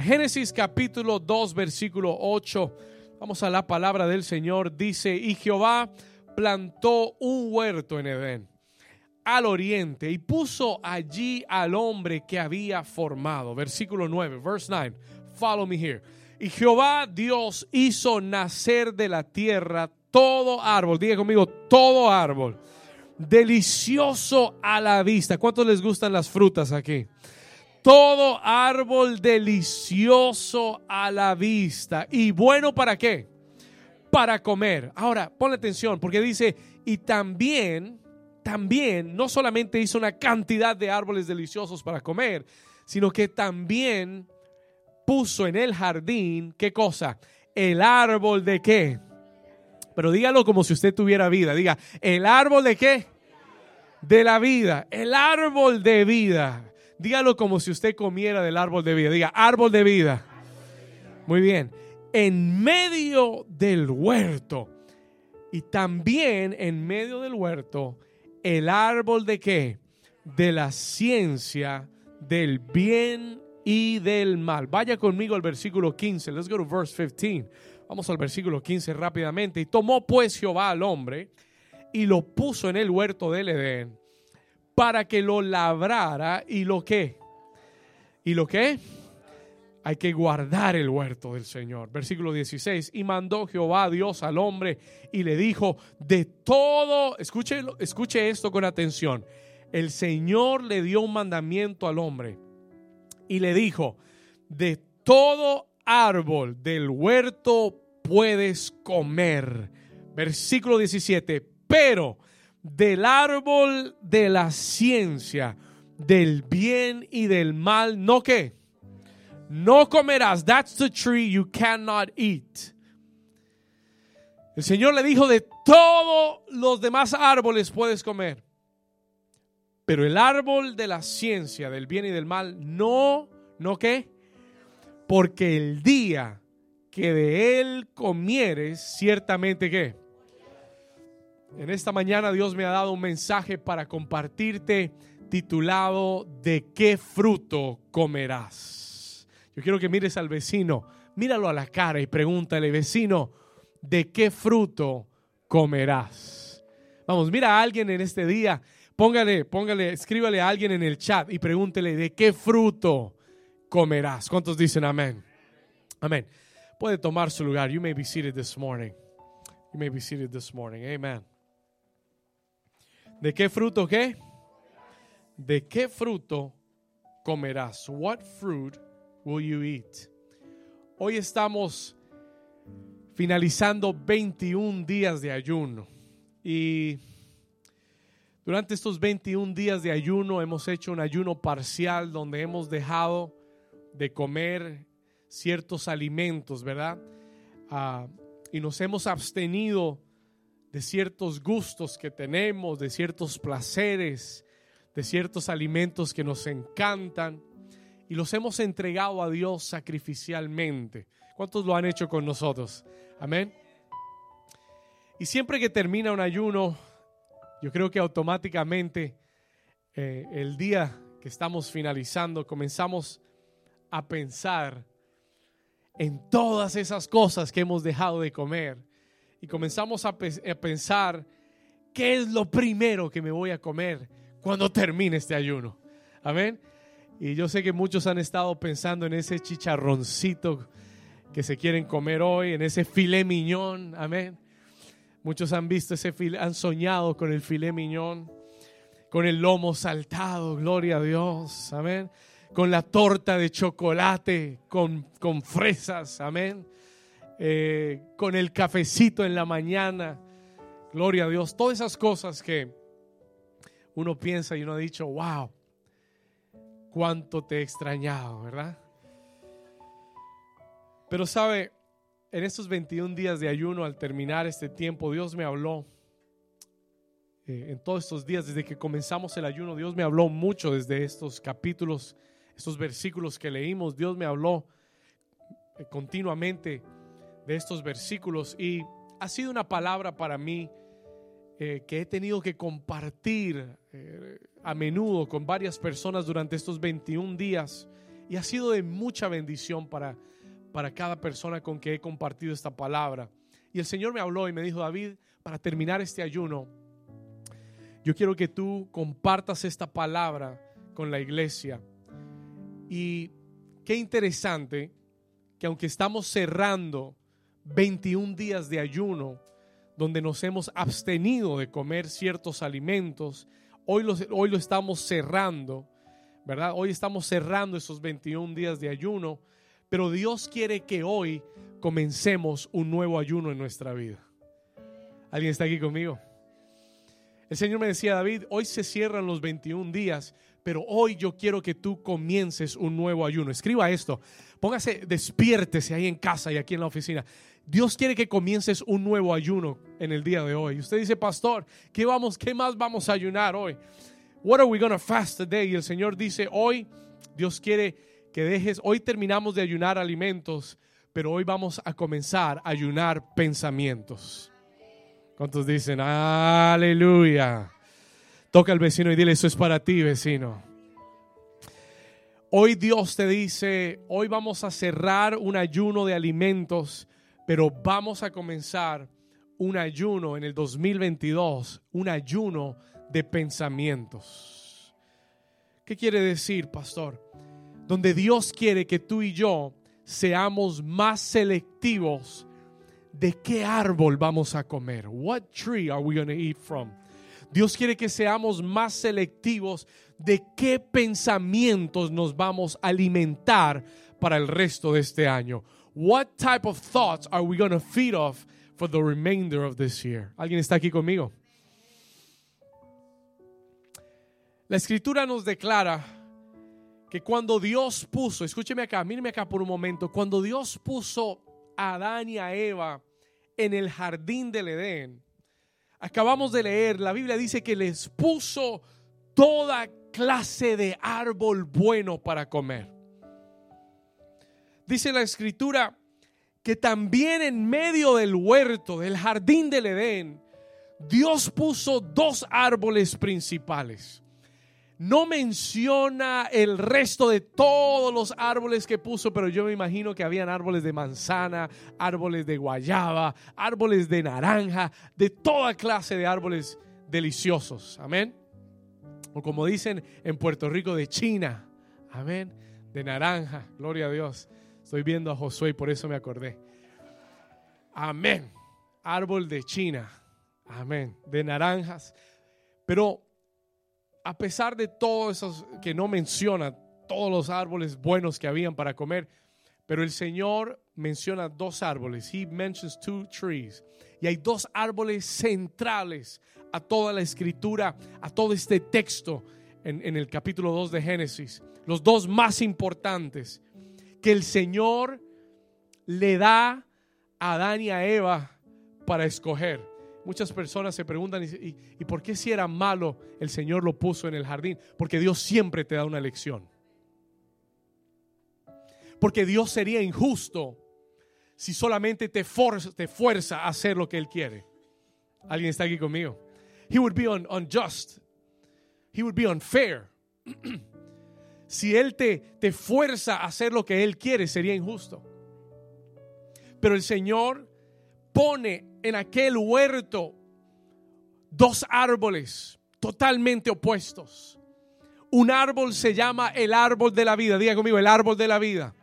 Génesis capítulo 2, versículo 8. Vamos a la palabra del Señor. Dice, y Jehová plantó un huerto en Edén, al oriente, y puso allí al hombre que había formado. Versículo 9, verse 9. Follow me here. Y Jehová Dios hizo nacer de la tierra todo árbol. Diga conmigo, todo árbol. Delicioso a la vista. ¿Cuántos les gustan las frutas aquí? Todo árbol delicioso a la vista. ¿Y bueno para qué? Para comer. Ahora, ponle atención, porque dice, y también, también, no solamente hizo una cantidad de árboles deliciosos para comer, sino que también puso en el jardín, ¿qué cosa? El árbol de qué? Pero dígalo como si usted tuviera vida. Diga, ¿el árbol de qué? De la vida. El árbol de vida. Dígalo como si usted comiera del árbol de vida. Diga, árbol de vida. Muy bien. En medio del huerto. Y también en medio del huerto, el árbol de qué? De la ciencia del bien y del mal. Vaya conmigo al versículo 15. Let's go to verse 15. Vamos al versículo 15 rápidamente. Y tomó pues Jehová al hombre y lo puso en el huerto del Edén para que lo labrara y lo que. ¿Y lo que? Hay que guardar el huerto del Señor. Versículo 16. Y mandó Jehová Dios al hombre y le dijo, de todo, escuche, escuche esto con atención. El Señor le dio un mandamiento al hombre y le dijo, de todo árbol del huerto puedes comer. Versículo 17. Pero del árbol de la ciencia, del bien y del mal, ¿no qué? No comerás. That's the tree you cannot eat. El Señor le dijo, de todos los demás árboles puedes comer. Pero el árbol de la ciencia, del bien y del mal, no, ¿no qué? Porque el día que de él comieres, ciertamente qué? En esta mañana Dios me ha dado un mensaje para compartirte titulado ¿De qué fruto comerás? Yo quiero que mires al vecino, míralo a la cara y pregúntale, vecino, ¿de qué fruto comerás? Vamos, mira a alguien en este día, póngale, póngale, escríbale a alguien en el chat y pregúntele, ¿de qué fruto comerás? ¿Cuántos dicen amén? Amén. Puede tomar su lugar. You may be seated this morning. You may be seated this morning. Amen. ¿De qué fruto qué? ¿De qué fruto comerás? What fruit will you eat? Hoy estamos finalizando 21 días de ayuno y durante estos 21 días de ayuno hemos hecho un ayuno parcial donde hemos dejado de comer ciertos alimentos, ¿verdad? Ah, y nos hemos abstenido de ciertos gustos que tenemos, de ciertos placeres, de ciertos alimentos que nos encantan y los hemos entregado a Dios sacrificialmente. ¿Cuántos lo han hecho con nosotros? Amén. Y siempre que termina un ayuno, yo creo que automáticamente eh, el día que estamos finalizando comenzamos a pensar en todas esas cosas que hemos dejado de comer y comenzamos a, pensar qué es lo primero que me voy a comer cuando termine este ayuno. Amén. Y yo sé que muchos han estado pensando en ese chicharroncito que se quieren comer hoy, en ese filé miñón. Amén. Muchos han visto ese filé, han soñado con el filé miñón, con el lomo saltado, gloria a Dios. Amén. Con la torta de chocolate, con, con fresas. Amén eh, con el cafecito en la mañana. Gloria a Dios. Todas esas cosas que uno piensa y uno ha dicho, wow, cuánto te he extrañado, ¿verdad? Pero sabe, en estos 21 días de ayuno, al terminar este tiempo, Dios me habló. Eh, en todos estos días, desde que comenzamos el ayuno, Dios me habló mucho desde estos capítulos, estos versículos que leímos. Dios me habló eh, continuamente de estos versículos y ha sido una palabra para mí eh, que he tenido que compartir eh, a menudo con varias personas durante estos 21 días y ha sido de mucha bendición para, para cada persona con que he compartido esta palabra. Y el Señor me habló y me dijo, David, para terminar este ayuno, yo quiero que tú compartas esta palabra con la iglesia. Y qué interesante que aunque estamos cerrando 21 días de ayuno, donde nos hemos abstenido de comer ciertos alimentos, hoy lo, hoy lo estamos cerrando, ¿verdad? Hoy estamos cerrando esos 21 días de ayuno, pero Dios quiere que hoy comencemos un nuevo ayuno en nuestra vida. ¿Alguien está aquí conmigo? El Señor me decía, David, hoy se cierran los 21 días, pero hoy yo quiero que tú comiences un nuevo ayuno. Escriba esto, póngase, despiértese ahí en casa y aquí en la oficina. Dios quiere que comiences un nuevo ayuno en el día de hoy. Usted dice, pastor, ¿qué, vamos, qué más vamos a ayunar hoy? What are we going to fast today? Y el Señor dice, hoy Dios quiere que dejes, hoy terminamos de ayunar alimentos, pero hoy vamos a comenzar a ayunar pensamientos. ¿Cuántos dicen, aleluya? Toca al vecino y dile, eso es para ti, vecino. Hoy Dios te dice, hoy vamos a cerrar un ayuno de alimentos, pero vamos a comenzar un ayuno en el 2022, un ayuno de pensamientos. ¿Qué quiere decir, pastor? Donde Dios quiere que tú y yo seamos más selectivos de qué árbol vamos a comer. What tree are we going to eat from? Dios quiere que seamos más selectivos de qué pensamientos nos vamos a alimentar para el resto de este año. What type of thoughts are we going to feed off for the remainder of this year? ¿Alguien está aquí conmigo? La escritura nos declara que cuando Dios puso, escúcheme acá, míreme acá por un momento, cuando Dios puso a Adán y a Eva en el jardín del Edén. Acabamos de leer, la Biblia dice que les puso toda clase de árbol bueno para comer. Dice la escritura que también en medio del huerto, del jardín del Edén, Dios puso dos árboles principales no menciona el resto de todos los árboles que puso, pero yo me imagino que habían árboles de manzana, árboles de guayaba, árboles de naranja, de toda clase de árboles deliciosos. Amén. O como dicen en Puerto Rico, de China. Amén. De naranja. Gloria a Dios. Estoy viendo a Josué y por eso me acordé. Amén. Árbol de China. Amén. De naranjas. Pero a pesar de todo eso que no menciona, todos los árboles buenos que habían para comer, pero el Señor menciona dos árboles. He mentions two trees. Y hay dos árboles centrales a toda la escritura, a todo este texto en, en el capítulo 2 de Génesis. Los dos más importantes que el Señor le da a Adán y a Eva para escoger. Muchas personas se preguntan, ¿y, por qué si era malo el Señor lo puso en el jardín? Porque Dios siempre te da una lección. Porque Dios sería injusto si solamente te, te fuerza a hacer lo que Él quiere. ¿Alguien está aquí conmigo? He would be unjust. He would be unfair. si Él te, te fuerza a hacer lo que Él quiere, sería injusto. Pero el Señor pone en aquel huerto dos árboles totalmente opuestos. Un árbol se llama el árbol de la vida, diga conmigo, el árbol de la vida.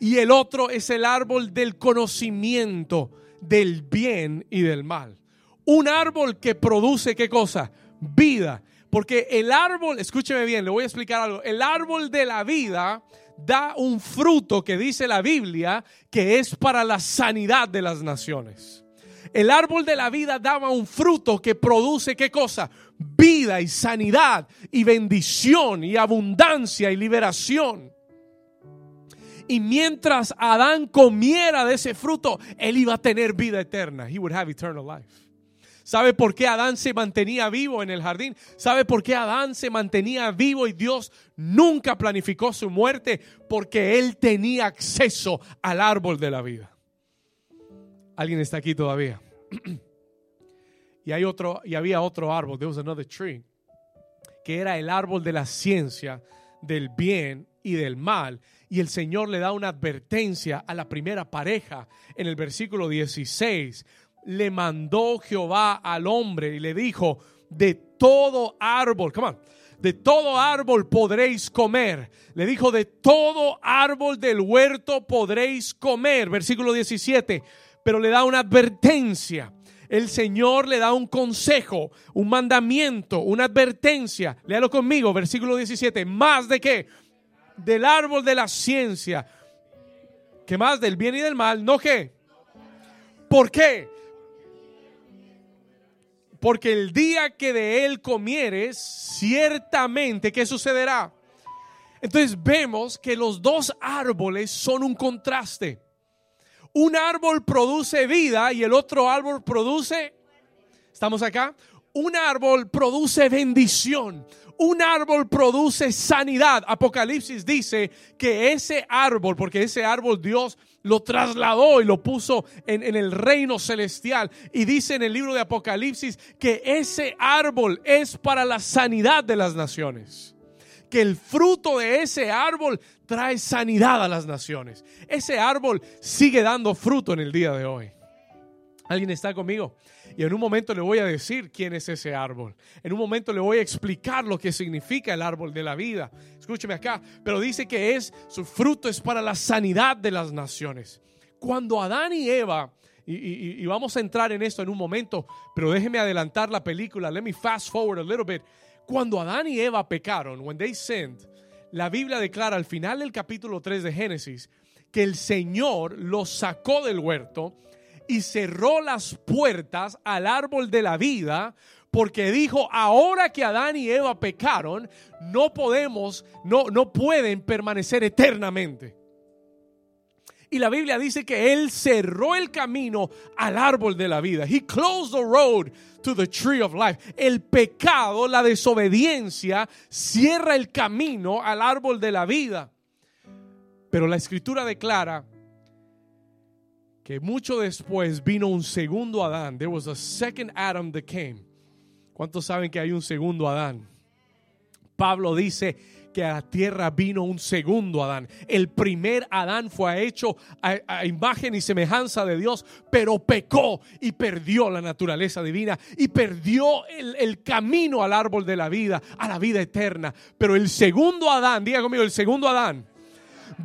Y el otro es el árbol del conocimiento del bien y del mal. Un árbol que produce qué cosa? Vida. Porque el árbol, escúcheme bien, le voy a explicar algo. El árbol de la vida da un fruto que dice la Biblia que es para la sanidad de las naciones. El árbol de la vida daba un fruto que produce qué cosa? Vida y sanidad y bendición y abundancia y liberación. Y mientras Adán comiera de ese fruto, él iba a tener vida eterna. He would have eternal life. ¿Sabe por qué Adán se mantenía vivo en el jardín? ¿Sabe por qué Adán se mantenía vivo y Dios nunca planificó su muerte? Porque él tenía acceso al árbol de la vida. ¿Alguien está aquí todavía? y hay otro y había otro árbol, there was another tree, que era el árbol de la ciencia, del bien y del mal. Y el Señor le da una advertencia a la primera pareja en el versículo 16. Le mandó Jehová al hombre y le dijo, de todo árbol, come on, de todo árbol podréis comer. Le dijo, de todo árbol del huerto podréis comer. Versículo 17. Pero le da una advertencia. El Señor le da un consejo, un mandamiento, una advertencia. Léalo conmigo, versículo 17. Más de qué? Del árbol de la ciencia. ¿Qué más? Del bien y del mal. ¿No qué? ¿Por qué? Porque el día que de él comieres, ciertamente, ¿qué sucederá? Entonces vemos que los dos árboles son un contraste. Un árbol produce vida y el otro árbol produce, ¿estamos acá? Un árbol produce bendición. Un árbol produce sanidad. Apocalipsis dice que ese árbol, porque ese árbol Dios lo trasladó y lo puso en, en, el reino celestial. Y dice en el libro de Apocalipsis que ese árbol es para la sanidad de las naciones. Que el fruto de ese árbol trae sanidad a las naciones. Ese árbol sigue dando fruto en el día de hoy. ¿Alguien está conmigo? Y en un momento le voy a decir quién es ese árbol. En un momento le voy a explicar lo que significa el árbol de la vida. Escúcheme acá. Pero dice que es, su fruto es para la sanidad de las naciones. Cuando Adán y Eva, y, vamos a entrar en esto en un momento, pero déjeme adelantar la película. Let me fast forward a little bit. Cuando Adán y Eva pecaron, when they sinned, la Biblia declara al final del capítulo 3 de Génesis que el Señor los sacó del huerto y cerró las puertas al árbol de la vida porque dijo, ahora que Adán y Eva pecaron, no podemos, no, no pueden permanecer eternamente. Y la Biblia dice que Él cerró el camino al árbol de la vida. He closed the road to the tree of life. El pecado, la desobediencia, cierra el camino al árbol de la vida. Pero la escritura declara que mucho después vino un segundo Adán. There was a second Adam that came. ¿Cuántos saben que hay un segundo Adán? Pablo dice que a la tierra vino un segundo Adán. El primer Adán fue hecho a, imagen y semejanza de Dios, pero pecó y perdió la naturaleza divina y perdió el, el, camino al árbol de la vida, a la vida eterna. Pero el segundo Adán, diga conmigo, el segundo Adán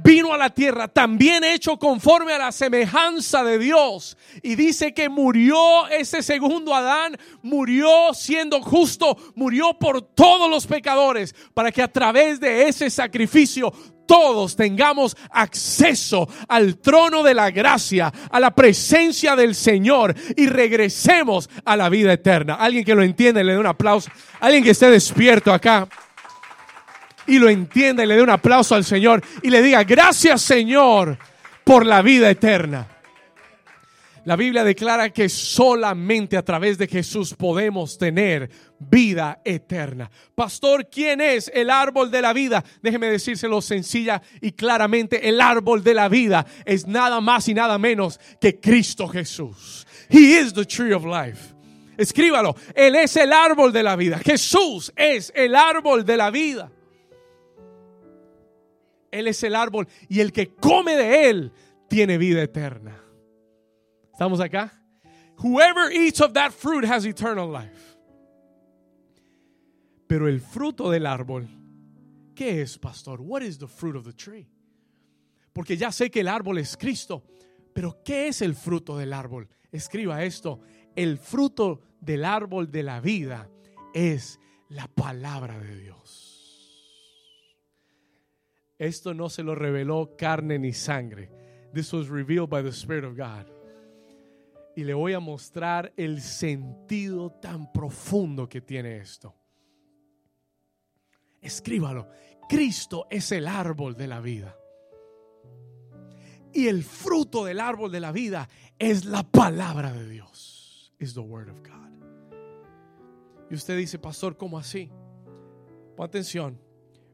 vino a la tierra, también hecho conforme a la semejanza de Dios. Y dice que murió ese segundo Adán, murió siendo justo, murió por todos los pecadores, para que a través de ese sacrificio todos tengamos acceso al trono de la gracia, a la presencia del Señor y regresemos a la vida eterna. Alguien que lo entiende, le dé un aplauso. Alguien que esté despierto acá y lo entienda y le dé un aplauso al Señor y le diga, gracias Señor por la vida eterna. La Biblia declara que solamente a través de Jesús podemos tener vida eterna. Pastor, ¿quién es el árbol de la vida? Déjeme decírselo sencilla y claramente. El árbol de la vida es nada más y nada menos que Cristo Jesús. He is the tree of life. Escríbalo. Él es el árbol de la vida. Jesús es el árbol de la vida. Él es el árbol y el que come de él tiene vida eterna. ¿Estamos acá? Whoever eats of that fruit has eternal life. Pero el fruto del árbol, ¿qué es, pastor? What is the fruit of the tree? Porque ya sé que el árbol es Cristo, pero ¿qué es el fruto del árbol? Escriba esto, el fruto del árbol de la vida es la palabra de Dios. Esto no se lo reveló carne ni sangre. This was revealed by the Spirit of God. Y le voy a mostrar el sentido tan profundo que tiene esto. Escríbalo. Cristo es el árbol de la vida. Y el fruto del árbol de la vida es la palabra de Dios. Is the word of God. Y usted dice, pastor, ¿cómo así? Pon atención.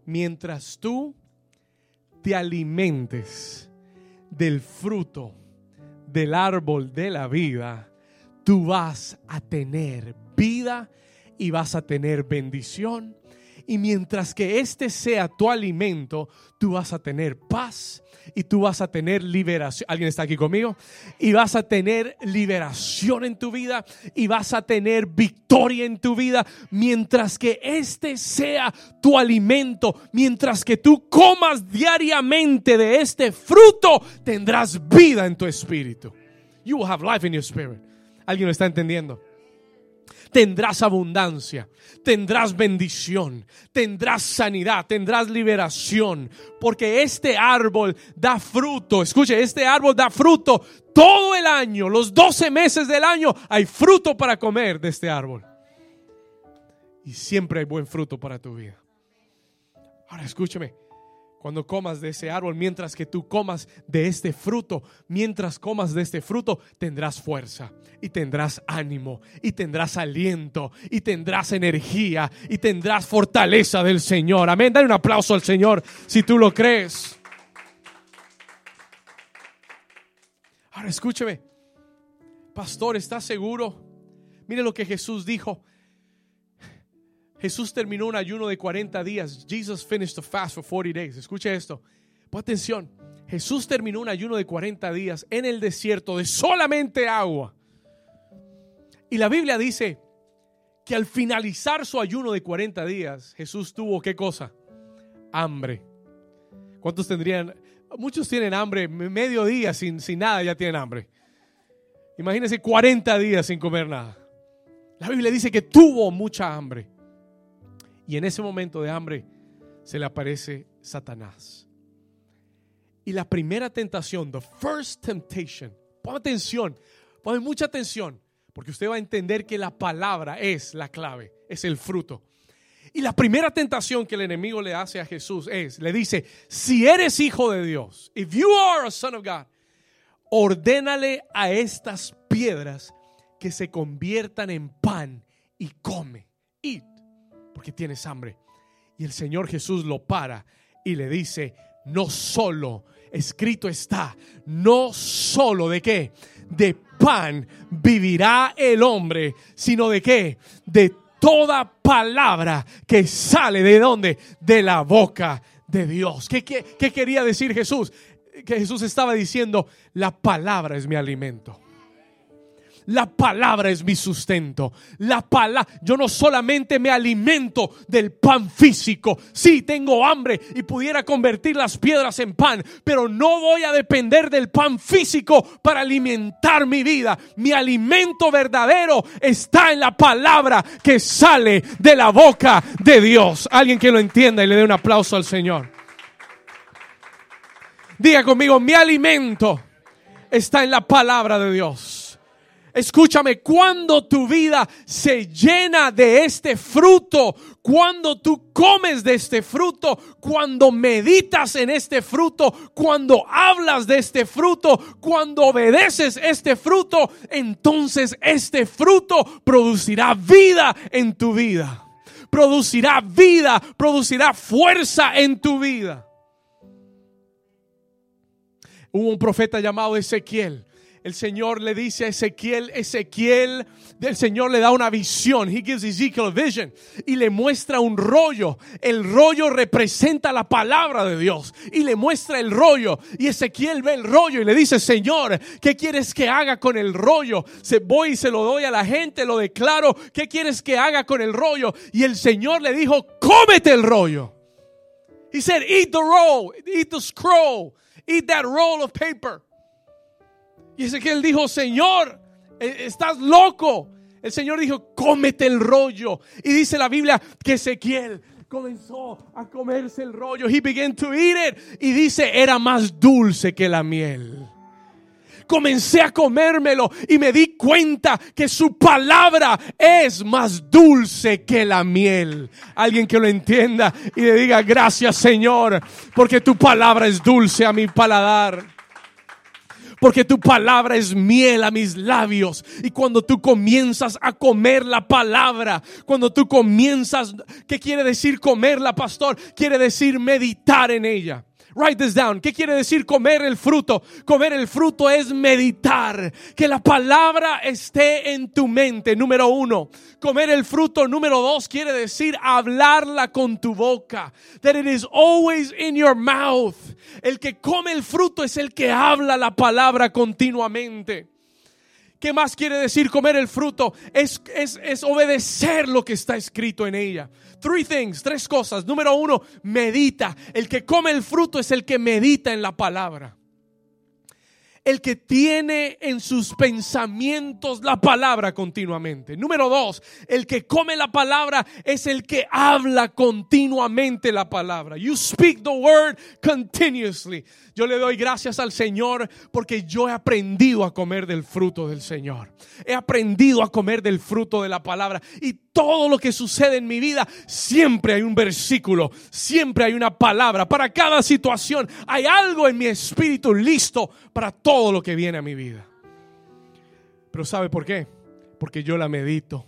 Mientras tú te alimentes del fruto del árbol de la vida, tú vas a tener vida y vas a tener bendición Y mientras que este sea tu alimento, tú vas a tener paz y tú vas a tener liberación. ¿Alguien está aquí conmigo? Y vas a tener liberación en tu vida y vas a tener victoria en tu vida mientras que este sea tu alimento, mientras que tú comas diariamente de este fruto, tendrás vida en tu espíritu. You will have life in your spirit. ¿Alguien lo está entendiendo? Tendrás abundancia, tendrás bendición, tendrás sanidad, tendrás liberación, porque este árbol da fruto. Escuche, este árbol da fruto todo el año, los 12 meses del año hay fruto para comer de este árbol. Y siempre hay buen fruto para tu vida. Ahora escúcheme, cuando comas de ese árbol, mientras que tú comas de este fruto, mientras comas de este fruto, tendrás fuerza y tendrás ánimo y tendrás aliento y tendrás energía y tendrás fortaleza del Señor. Amén. Dale un aplauso al Señor si tú lo crees. Ahora escúcheme, pastor, ¿estás seguro? Mire lo que Jesús dijo. Jesús terminó un ayuno de 40 días. Jesus finished a fast for 40 days. Escuche esto. Pon atención. Jesús terminó un ayuno de 40 días en el desierto de solamente agua. Y la Biblia dice que al finalizar su ayuno de 40 días, Jesús tuvo qué cosa? Hambre. ¿Cuántos tendrían? Muchos tienen hambre, medio día sin, sin nada ya tienen hambre. Imagínense 40 días sin comer nada. La Biblia dice que tuvo mucha hambre. Y en ese momento de hambre se le aparece Satanás. Y la primera tentación, the first temptation, pon atención, pon mucha atención, porque usted va a entender que la palabra es la clave, es el fruto. Y la primera tentación que el enemigo le hace a Jesús es, le dice, si eres hijo de Dios, if you are a son of God, ordénale a estas piedras que se conviertan en pan y come. Eat porque tienes hambre. Y el Señor Jesús lo para y le dice, no solo, escrito está, no solo de qué, de pan vivirá el hombre, sino de qué, de toda palabra que sale de dónde, de la boca de Dios. ¿Qué, qué, qué quería decir Jesús? Que Jesús estaba diciendo, la palabra es mi alimento. La palabra es mi sustento. La palabra, yo no solamente me alimento del pan físico. Sí, tengo hambre y pudiera convertir las piedras en pan, pero no voy a depender del pan físico para alimentar mi vida. Mi alimento verdadero está en la palabra que sale de la boca de Dios. Alguien que lo entienda y le dé un aplauso al Señor. Diga conmigo, mi alimento está en la palabra de Dios. Escúchame, cuando tu vida se llena de este fruto, cuando tú comes de este fruto, cuando meditas en este fruto, cuando hablas de este fruto, cuando obedeces este fruto, entonces este fruto producirá vida en tu vida. Producirá vida, producirá fuerza en tu vida. Hubo un profeta llamado Ezequiel el Señor le dice a Ezequiel, Ezequiel, el Señor le da una visión. He gives Ezekiel a vision y le muestra un rollo. El rollo representa la palabra de Dios y le muestra el rollo. Y Ezequiel ve el rollo y le dice, Señor, ¿qué quieres que haga con el rollo? Se voy y se lo doy a la gente, lo declaro. ¿Qué quieres que haga con el rollo? Y el Señor le dijo, cómete el rollo. He said, eat the roll, eat the scroll, eat that roll of paper. Y Ezequiel dijo, Señor, e-, estás loco. El Señor dijo, cómete el rollo. Y dice la Biblia que Ezequiel comenzó a comerse el rollo. He began to eat it. Y dice, era más dulce que la miel. Comencé a comérmelo y me di cuenta que su palabra es más dulce que la miel. Alguien que lo entienda y le diga, gracias Señor, porque tu palabra es dulce a mi paladar porque tu palabra es miel a mis labios. Y cuando tú comienzas a comer la palabra, cuando tú comienzas, ¿qué quiere decir comerla, pastor? Quiere decir meditar en ella. Write this down. ¿Qué quiere decir comer el fruto? Comer el fruto es meditar. Que la palabra esté en tu mente, número uno. Comer el fruto, número dos, quiere decir hablarla con tu boca. That it is always in your mouth. El que come el fruto es el que habla la palabra continuamente. ¿Qué más quiere decir comer el fruto? Es, es, es, obedecer lo que está escrito en ella. Three things, tres cosas. Número uno, medita. El que come el fruto es el que medita en la palabra el que tiene en sus pensamientos la palabra continuamente. Número dos, el que come la palabra es el que habla continuamente la palabra. You speak the word continuously. Yo le doy gracias al Señor porque yo he aprendido a comer del fruto del Señor. He aprendido a comer del fruto de la palabra. Y todo lo que sucede en mi vida, siempre hay un versículo, siempre hay una palabra. Para cada situación hay algo en mi espíritu listo para todo lo que viene a mi vida. Pero ¿sabe por qué? Porque yo la medito.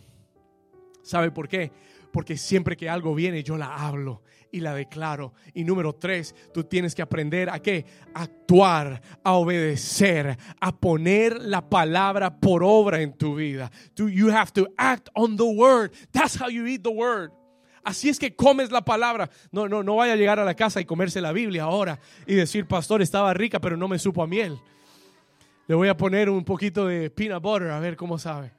¿Sabe por qué? Porque siempre que algo viene yo la hablo y la declaro. Y número tres, tú tienes que aprender a qué? Actuar, a obedecer, a poner la palabra por obra en tu vida. You have to act on the word. That's how you eat the word. Así es que comes la palabra. No, no, no vaya a llegar a la casa y comerse la Biblia ahora y decir, pastor, estaba rica, pero no me supo a miel. Le voy a poner un poquito de peanut butter a ver cómo sabe.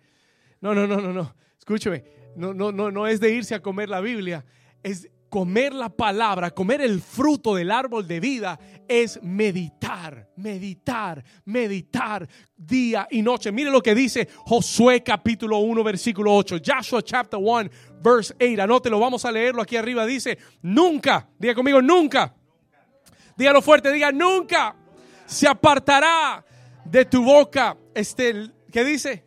No, no, no, no, no. Escúcheme, no, no, no, no es de irse a comer la Biblia, es comer la palabra, comer el fruto del árbol de vida es meditar, meditar, meditar día y noche. Mire lo que dice Josué capítulo 1 versículo 8, Joshua chapter 1 verse 8. Anótelo, vamos a leerlo aquí arriba. Dice, nunca, diga conmigo, nunca. Dígalo fuerte, diga, nunca se apartará de tu boca este, ¿qué dice?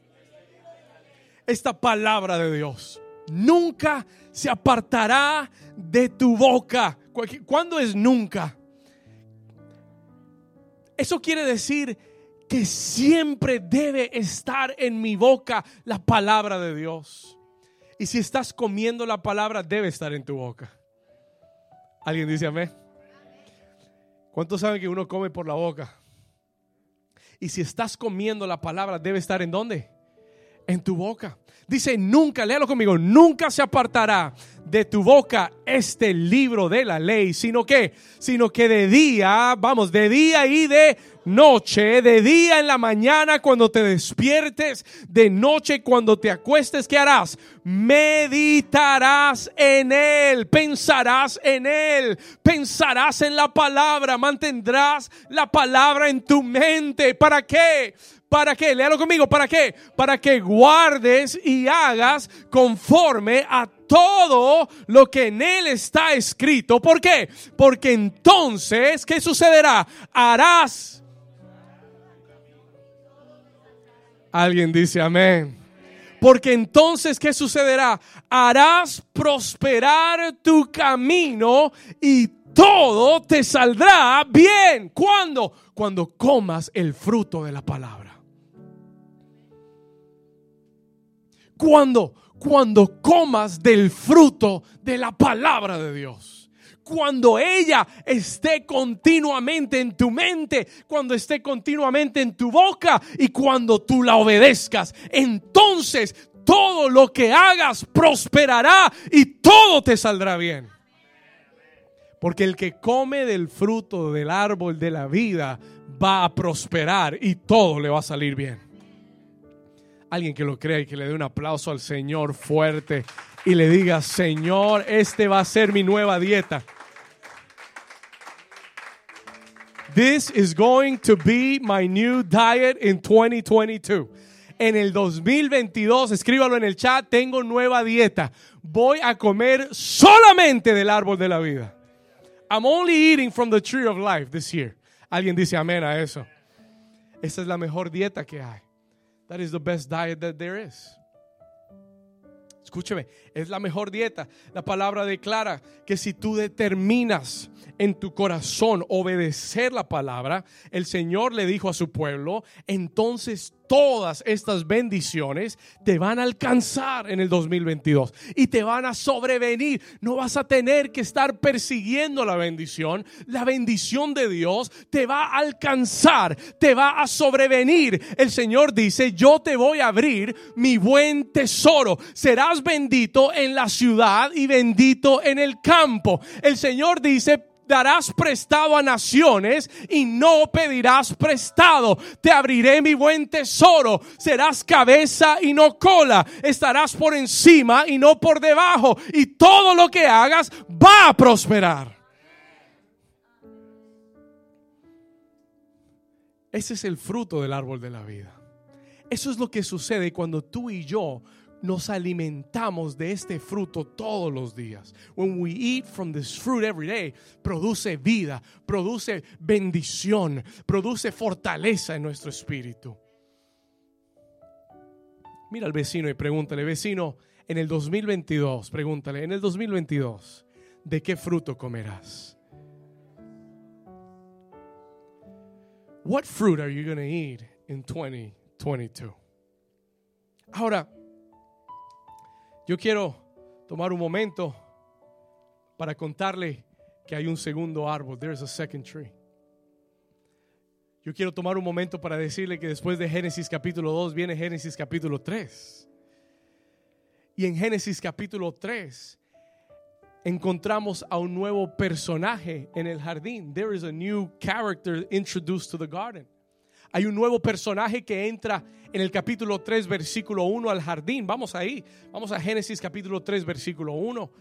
Esta palabra de Dios. Nunca se apartará de tu boca. ¿Cuándo es nunca? Eso quiere decir que siempre debe estar en mi boca la palabra de Dios. Y si estás comiendo la palabra, debe estar en tu boca. ¿Alguien dice amén? ¿Cuántos saben que uno come por la boca? Y si estás comiendo la palabra, debe estar en dónde? En tu boca. Dice, nunca, léalo conmigo, nunca se apartará de tu boca este libro de la ley, sino que, sino que de día, vamos, de día y de noche, de día en la mañana cuando te despiertes, de noche cuando te acuestes, ¿qué harás? Meditarás en él, pensarás en él, pensarás en la palabra, mantendrás la palabra en tu mente. ¿Para qué? ¿Para qué? Léalo conmigo. ¿Para qué? Para que guardes y hagas conforme a todo lo que en él está escrito. ¿Por qué? Porque entonces, ¿qué sucederá? Harás. Alguien dice amén. Porque entonces, ¿qué sucederá? Harás prosperar tu camino y todo te saldrá bien. ¿Cuándo? Cuando comas el fruto de la palabra. Cuando, cuando comas del fruto de la palabra de Dios cuando ella esté continuamente en tu mente, cuando esté continuamente en tu boca y cuando tú la obedezcas, entonces todo lo que hagas prosperará y todo te saldrá bien. Porque el que come del fruto del árbol de la vida va a prosperar y todo le va a salir bien. Alguien que lo crea y que le dé un aplauso al Señor fuerte y le diga, Señor, este va a ser mi nueva dieta. This is going to be my new diet in 2022. En el 2022, escríbalo en el chat, tengo nueva dieta. Voy a comer solamente del árbol de la vida. I'm only eating from the tree of life this year. Alguien dice amén a eso. Esa es la mejor dieta que hay. That is the best diet that there is. Escúcheme, es la mejor dieta. La palabra declara que si tú determinas en tu corazón obedecer la palabra, el Señor le dijo a su pueblo, entonces todas estas bendiciones te van a alcanzar en el 2022 y te van a sobrevenir. No vas a tener que estar persiguiendo la bendición. La bendición de Dios te va a alcanzar, te va a sobrevenir. El Señor dice, yo te voy a abrir mi buen tesoro. Serás bendito en la ciudad y bendito en el campo. El Señor dice, darás prestado a naciones y no pedirás prestado. Te abriré mi buen tesoro. Serás cabeza y no cola. Estarás por encima y no por debajo. Y todo lo que hagas va a prosperar. Ese es el fruto del árbol de la vida. Eso es lo que sucede cuando tú y yo nos alimentamos de este fruto todos los días. When we eat from this fruit every day, produce vida, produce bendición, produce fortaleza en nuestro espíritu. Mira al vecino y pregúntale, vecino, en el 2022, pregúntale, en el 2022, ¿de qué fruto comerás? What fruit are you going to eat in 2022? Ahora, yo quiero tomar un momento para contarle que hay un segundo árbol. There is a second tree. Yo quiero tomar un momento para decirle que después de Génesis capítulo 2 viene Génesis capítulo 3. Y en Génesis capítulo 3 encontramos a un nuevo personaje en el jardín. There is a new character introduced to the garden. Hay un nuevo personaje que entra en el capítulo 3, versículo 1 al jardín. Vamos ahí, vamos a Génesis capítulo 3, versículo 1.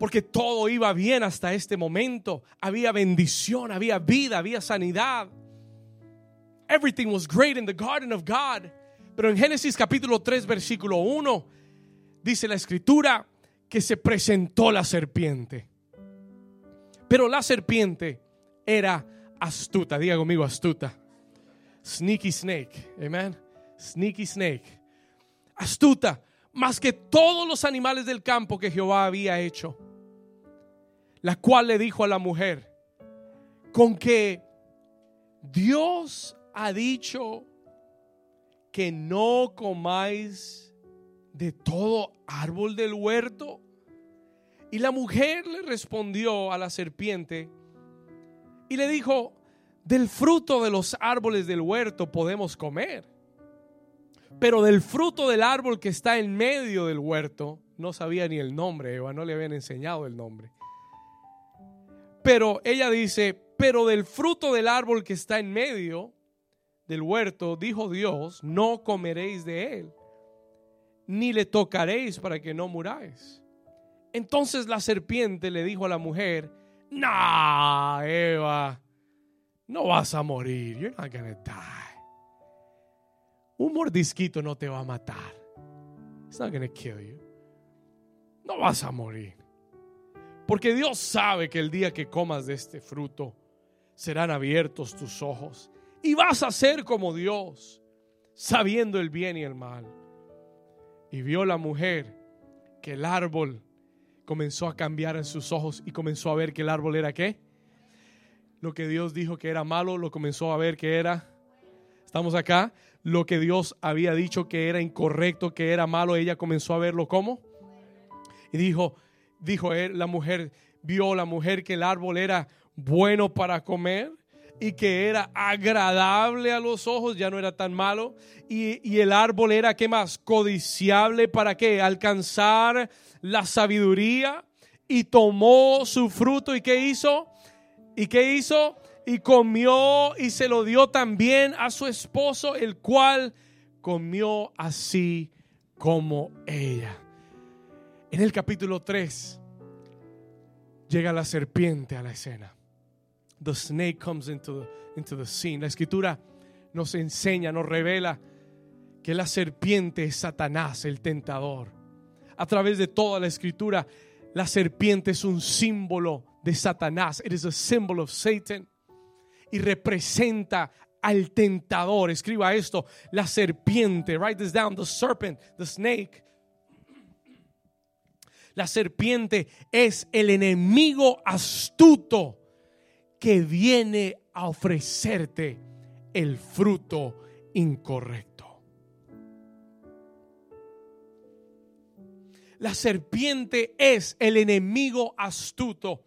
Porque todo iba bien hasta este momento. Había bendición, había vida, había sanidad. Everything was great in the garden of God. Pero en Génesis capítulo 3, versículo 1, dice la escritura que se presentó la serpiente. Pero la serpiente era astuta. Diga conmigo, astuta. Sneaky snake. Amen. Sneaky snake. Astuta. Más que todos los animales del campo que Jehová había hecho. La cual le dijo a la mujer, con que Dios ha dicho que no comáis de todo árbol del huerto. Y la mujer le respondió a la serpiente y le dijo, del fruto de los árboles del huerto podemos comer. Pero del fruto del árbol que está en medio del huerto, no sabía ni el nombre, Eva, no le habían enseñado el nombre. Pero ella dice, pero del fruto del árbol que está en medio del huerto, dijo Dios, no comeréis de él, ni le tocaréis para que no muráis. Entonces la serpiente le dijo a la mujer, no, Eva, no vas a morir. You're not gonna die. Un mordisquito no te va a matar. It's not gonna kill you. No vas a morir. Porque Dios sabe que el día que comas de este fruto serán abiertos tus ojos y vas a ser como Dios, sabiendo el bien y el mal. Y vio la mujer que el árbol comenzó a cambiar en sus ojos y comenzó a ver que el árbol era qué? Lo que Dios dijo que era malo, lo comenzó a ver que era, estamos acá, lo que Dios había dicho que era incorrecto, que era malo, ella comenzó a verlo como. Y dijo, dijo él, la mujer, vio la mujer que el árbol era bueno para comer y que era agradable a los ojos, ya no era tan malo. Y, y, el árbol era, ¿qué más? Codiciable para qué? Alcanzar la sabiduría. Y tomó su fruto y ¿qué hizo? ¿Y qué hizo? Y comió y se lo dio también a su esposo, el cual comió así como ella. En el capítulo 3 llega la serpiente a la escena. The snake comes into into the scene. La escritura nos enseña, nos revela que la serpiente es Satanás, el tentador. A través de toda la escritura, la serpiente es un símbolo de Satanás. It is a symbol of Satan. Y representa al tentador. Escriba esto, la serpiente. Write this down, the serpent, the snake. La serpiente es el enemigo astuto que viene a ofrecerte el fruto incorrecto. La serpiente es el enemigo astuto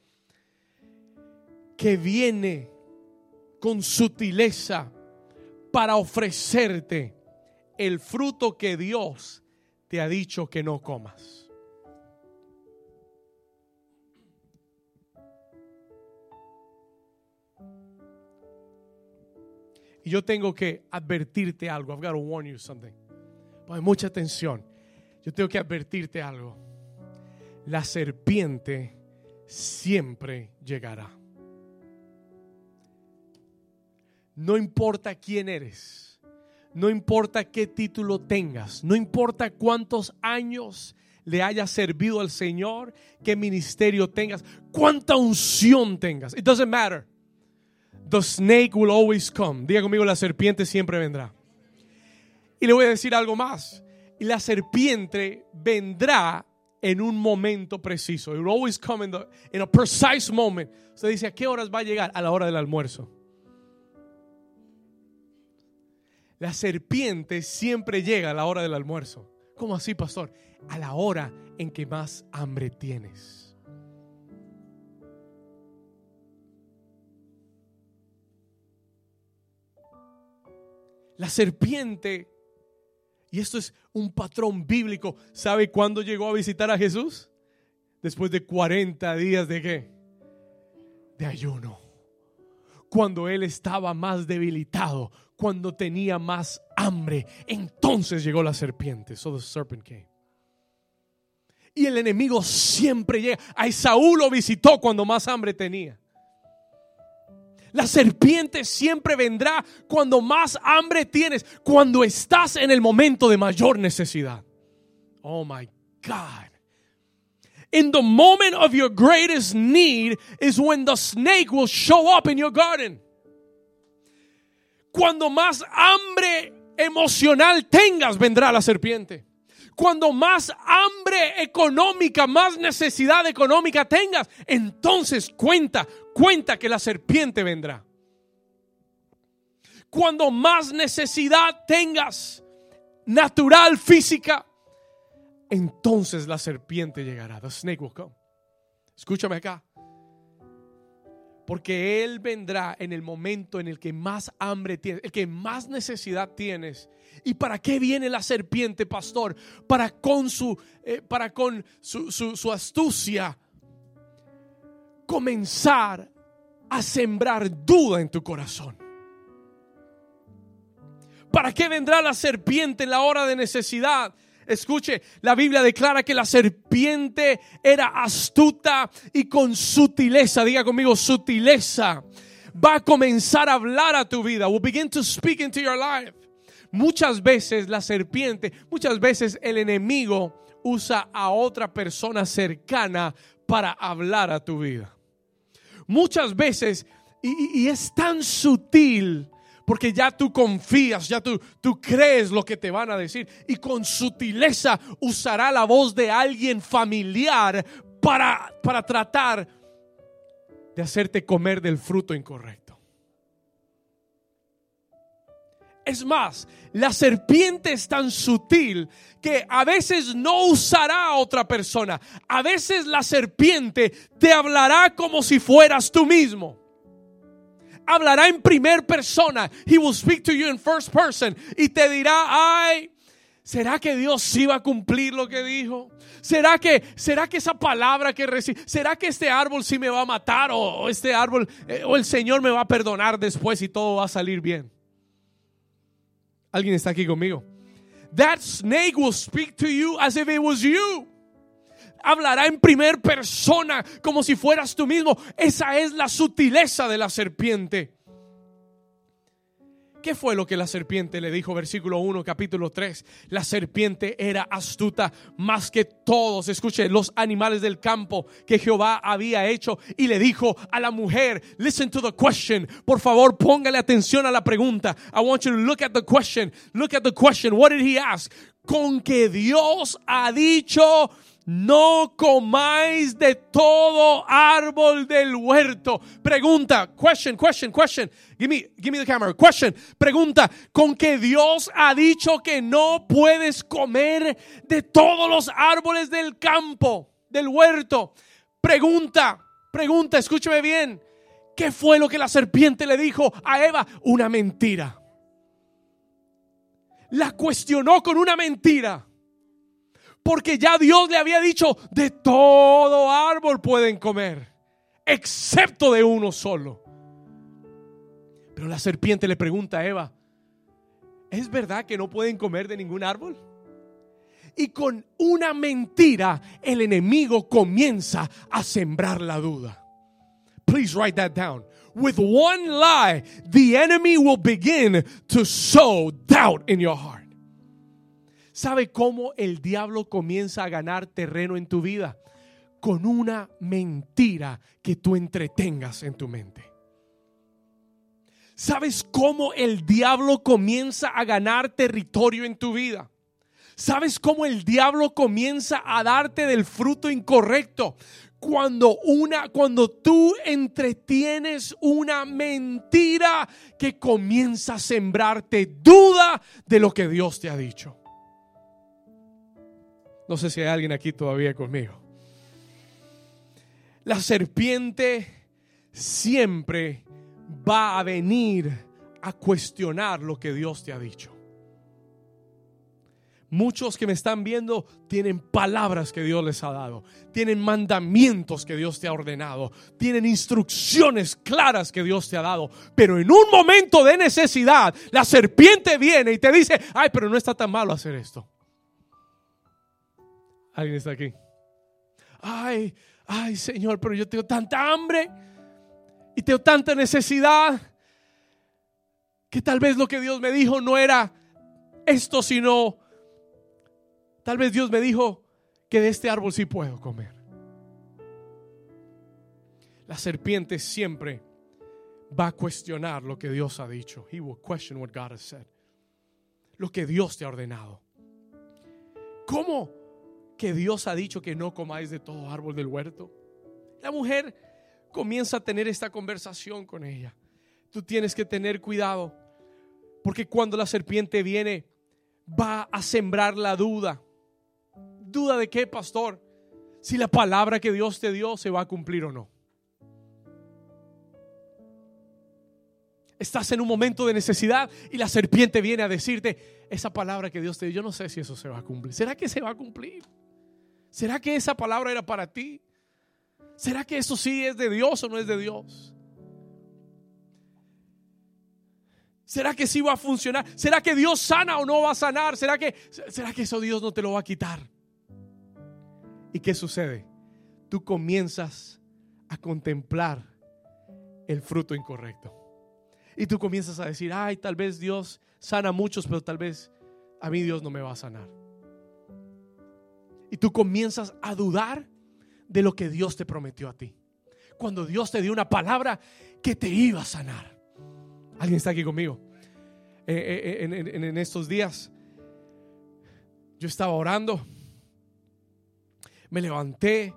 que viene con sutileza para ofrecerte el fruto que Dios te ha dicho que no comas. Y yo tengo que advertirte algo. I've got to warn you something. Pon mucha atención. Yo tengo que advertirte algo. La serpiente siempre llegará. No importa quién eres, no importa qué título tengas, no importa cuántos años le hayas servido al Señor, qué ministerio tengas, cuánta unción tengas. It doesn't matter. The snake will always come. Diga conmigo, la serpiente siempre vendrá. Y le voy a decir algo más. Y la serpiente vendrá en un momento preciso. It will always come in, a precise moment. Usted dice, ¿a qué horas va a llegar? A la hora del almuerzo. La serpiente siempre llega a la hora del almuerzo. ¿Cómo así, pastor? A la hora en que más hambre tienes. La serpiente, y esto es un patrón bíblico, ¿sabe cuándo llegó a visitar a Jesús? Después de 40 días de qué? De ayuno. Cuando él estaba más debilitado, cuando tenía más hambre, entonces llegó la serpiente. So the serpent came. Y el enemigo siempre llega. A Esaú lo visitó cuando más hambre tenía. La serpiente siempre vendrá cuando más hambre tienes, cuando estás en el momento de mayor necesidad. Oh my God. In the moment of your greatest need is when the snake will show up in your garden. Cuando más hambre emocional tengas, vendrá la serpiente. Cuando más hambre económica, más necesidad económica tengas, entonces cuenta, cuenta que la serpiente vendrá. Cuando más necesidad tengas, natural, física, entonces la serpiente llegará. The snake will come. Escúchame acá porque Él vendrá en el momento en el que más hambre tienes, el que más necesidad tienes. ¿Y para qué viene la serpiente, pastor? Para con su, eh, para con su, su astucia comenzar a sembrar duda en tu corazón. ¿Para qué vendrá la serpiente en la hora de necesidad? Escuche, la Biblia declara que la serpiente era astuta y con sutileza, diga conmigo, sutileza, va a comenzar a hablar a tu vida. Will begin to speak into your life. Muchas veces la serpiente, muchas veces el enemigo usa a otra persona cercana para hablar a tu vida. Muchas veces, y, y es tan sutil porque ya tú confías, ya tú, tú crees lo que te van a decir y con sutileza usará la voz de alguien familiar para, para tratar de hacerte comer del fruto incorrecto. Es más, la serpiente es tan sutil que a veces no usará a otra persona. A veces la serpiente te hablará como si fueras tú mismo hablará en primer persona. He will speak to you in first person. Y te dirá, ay, ¿será que Dios sí va a cumplir lo que dijo? ¿Será que, será que esa palabra que recibe, será que este árbol sí me va a matar o, este árbol eh, o el Señor me va a perdonar después y todo va a salir bien? ¿Alguien está aquí conmigo? That snake will speak to you as if it was you hablará en primer persona como si fueras tú mismo. Esa es la sutileza de la serpiente. ¿Qué fue lo que la serpiente le dijo? Versículo 1, capítulo 3. La serpiente era astuta más que todos, escuche, los animales del campo que Jehová había hecho. Y le dijo a la mujer, listen to the question. Por favor, póngale atención a la pregunta. I want you to look at the question. Look at the question. What did he ask? Con que Dios ha dicho no comáis de todo árbol del huerto. Pregunta, question, question, question. Give me, give me the camera. Question. Pregunta, ¿con que Dios ha dicho que no puedes comer de todos los árboles del campo, del huerto? Pregunta, pregunta, escúcheme bien. ¿Qué fue lo que la serpiente le dijo a Eva? Una mentira. La cuestionó con una mentira. Porque ya Dios le había dicho, de todo árbol pueden comer, excepto de uno solo. Pero la serpiente le pregunta a Eva, ¿es verdad que no pueden comer de ningún árbol? Y con una mentira el enemigo comienza a sembrar la duda. Please write that down. With one lie, the enemy will begin to sow doubt in your heart. ¿Sabe cómo el diablo comienza a ganar terreno en tu vida? Con una mentira que tú entretengas en tu mente. ¿Sabes cómo el diablo comienza a ganar territorio en tu vida? ¿Sabes cómo el diablo comienza a darte del fruto incorrecto? Cuando una cuando tú entretienes una mentira que comienza a sembrarte duda de lo que Dios te ha dicho. No sé si hay alguien aquí todavía conmigo. La serpiente siempre va a venir a cuestionar lo que Dios te ha dicho. Muchos que me están viendo tienen palabras que Dios les ha dado, tienen mandamientos que Dios te ha ordenado, tienen instrucciones claras que Dios te ha dado, pero en un momento de necesidad la serpiente viene y te dice, ay, pero no está tan malo hacer esto. ¿Alguien está aquí? Ay, ay Señor, pero yo tengo tanta hambre y tengo tanta necesidad que tal vez lo que Dios me dijo no era esto, sino tal vez Dios me dijo que de este árbol sí puedo comer. La serpiente siempre va a cuestionar lo que Dios ha dicho. He will question what God has said. Lo que Dios te ha ordenado. ¿Cómo? Que Dios ha dicho que no comáis de todo árbol del huerto? La mujer comienza a tener esta conversación con ella. Tú tienes que tener cuidado, porque cuando la serpiente viene, va a sembrar la duda. ¿Duda de qué, pastor? Si la palabra que Dios te dio se va a cumplir o no. Estás en un momento de necesidad y la serpiente viene a decirte, esa palabra que Dios te dio, yo no sé si eso se va a cumplir. ¿Será que se va a cumplir? ¿Será que esa palabra era para ti? ¿Será que eso sí es de Dios o no es de Dios? ¿Será que sí va a funcionar? ¿Será que Dios sana o no va a sanar? ¿Será que, ¿Será que eso Dios no te lo va a quitar? ¿Y qué sucede? Tú comienzas a contemplar el fruto incorrecto. Y tú comienzas a decir, ay, tal vez Dios sana a muchos, pero tal vez a mí Dios no me va a sanar. Y tú comienzas a dudar de lo que Dios te prometió a ti. Cuando Dios te dio una palabra que te iba a sanar. ¿Alguien está aquí conmigo? Eh, eh, eh, en, estos días yo estaba orando. Me levanté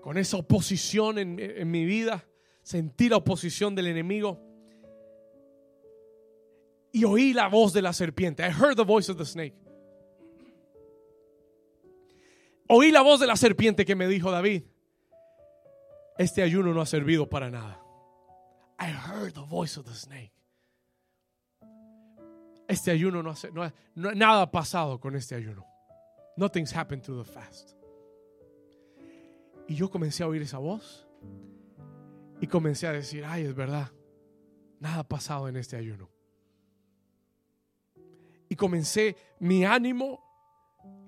con esa oposición en, en mi vida. Sentí la oposición del enemigo. Y oí la voz de la serpiente. I heard the voice of the snake. Oí la voz de la serpiente que me dijo David, este ayuno no ha servido para nada. I heard the voice of the snake. Este ayuno no hace, no, nada ha pasado con este ayuno. Nothing's happened to the fast. Y yo comencé a oír esa voz y comencé a decir, ay, es verdad, nada ha pasado en este ayuno. Y comencé mi ánimo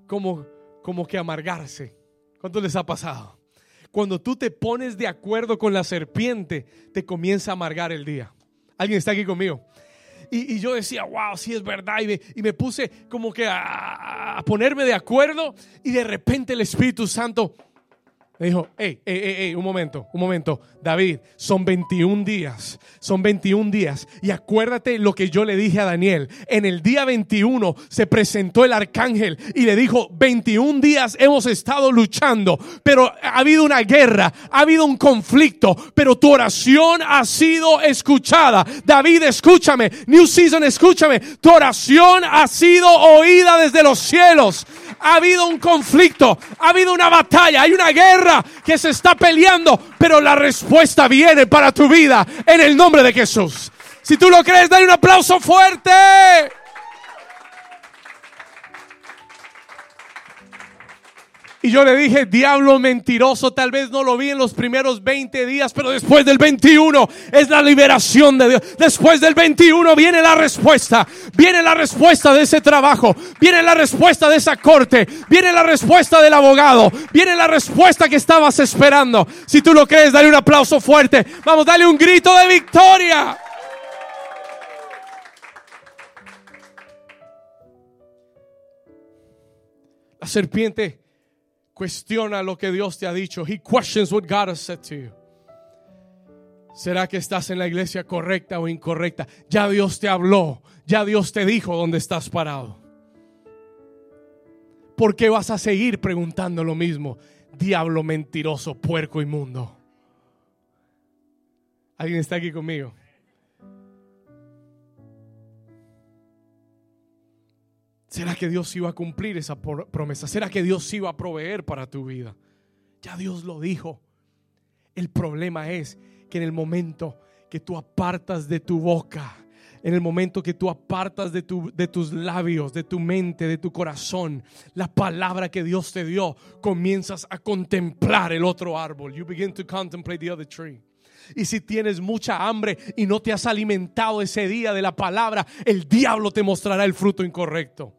como como que amargarse. ¿Cuánto les ha pasado? Cuando tú te pones de acuerdo con la serpiente, te comienza a amargar el día. ¿Alguien está aquí conmigo? Y, yo decía, wow, sí es verdad. Y me, puse como que a, a, ponerme de acuerdo. Y de repente el Espíritu Santo Me dijo, hey, hey, hey, hey, un momento, un momento. David, son 21 días, son 21 días. Y acuérdate lo que yo le dije a Daniel. En el día 21 se presentó el arcángel y le dijo, 21 días hemos estado luchando, pero ha habido una guerra, ha habido un conflicto, pero tu oración ha sido escuchada. David, escúchame. New Season, escúchame. Tu oración ha sido oída desde los cielos. Ha habido un conflicto, ha habido una batalla, hay una guerra que se está peleando, pero la respuesta viene para tu vida en el nombre de Jesús. Si tú lo crees, dale un aplauso fuerte. Y yo le dije, diablo mentiroso, tal vez no lo vi en los primeros 20 días, pero después del 21 es la liberación de Dios. Después del 21 viene la respuesta, viene la respuesta de ese trabajo, viene la respuesta de esa corte, viene la respuesta del abogado, viene la respuesta que estabas esperando. Si tú lo crees, dale un aplauso fuerte. Vamos, dale un grito de victoria. La serpiente cuestiona lo que Dios te ha dicho. He questions what God has said to you. ¿Será que estás en la iglesia correcta o incorrecta? Ya Dios te habló, ya Dios te dijo dónde estás parado. ¿Por qué vas a seguir preguntando lo mismo? Diablo mentiroso, puerco inmundo. ¿Alguien está aquí conmigo? ¿Será que Dios iba a cumplir esa promesa? ¿Será que Dios iba a proveer para tu vida? Ya Dios lo dijo. El problema es que en el momento que tú apartas de tu boca, en el momento que tú apartas de, tu, de tus labios, de tu mente, de tu corazón, la palabra que Dios te dio, comienzas a contemplar el otro árbol. You begin to contemplate the other tree. Y si tienes mucha hambre y no te has alimentado ese día de la palabra, el diablo te mostrará el fruto incorrecto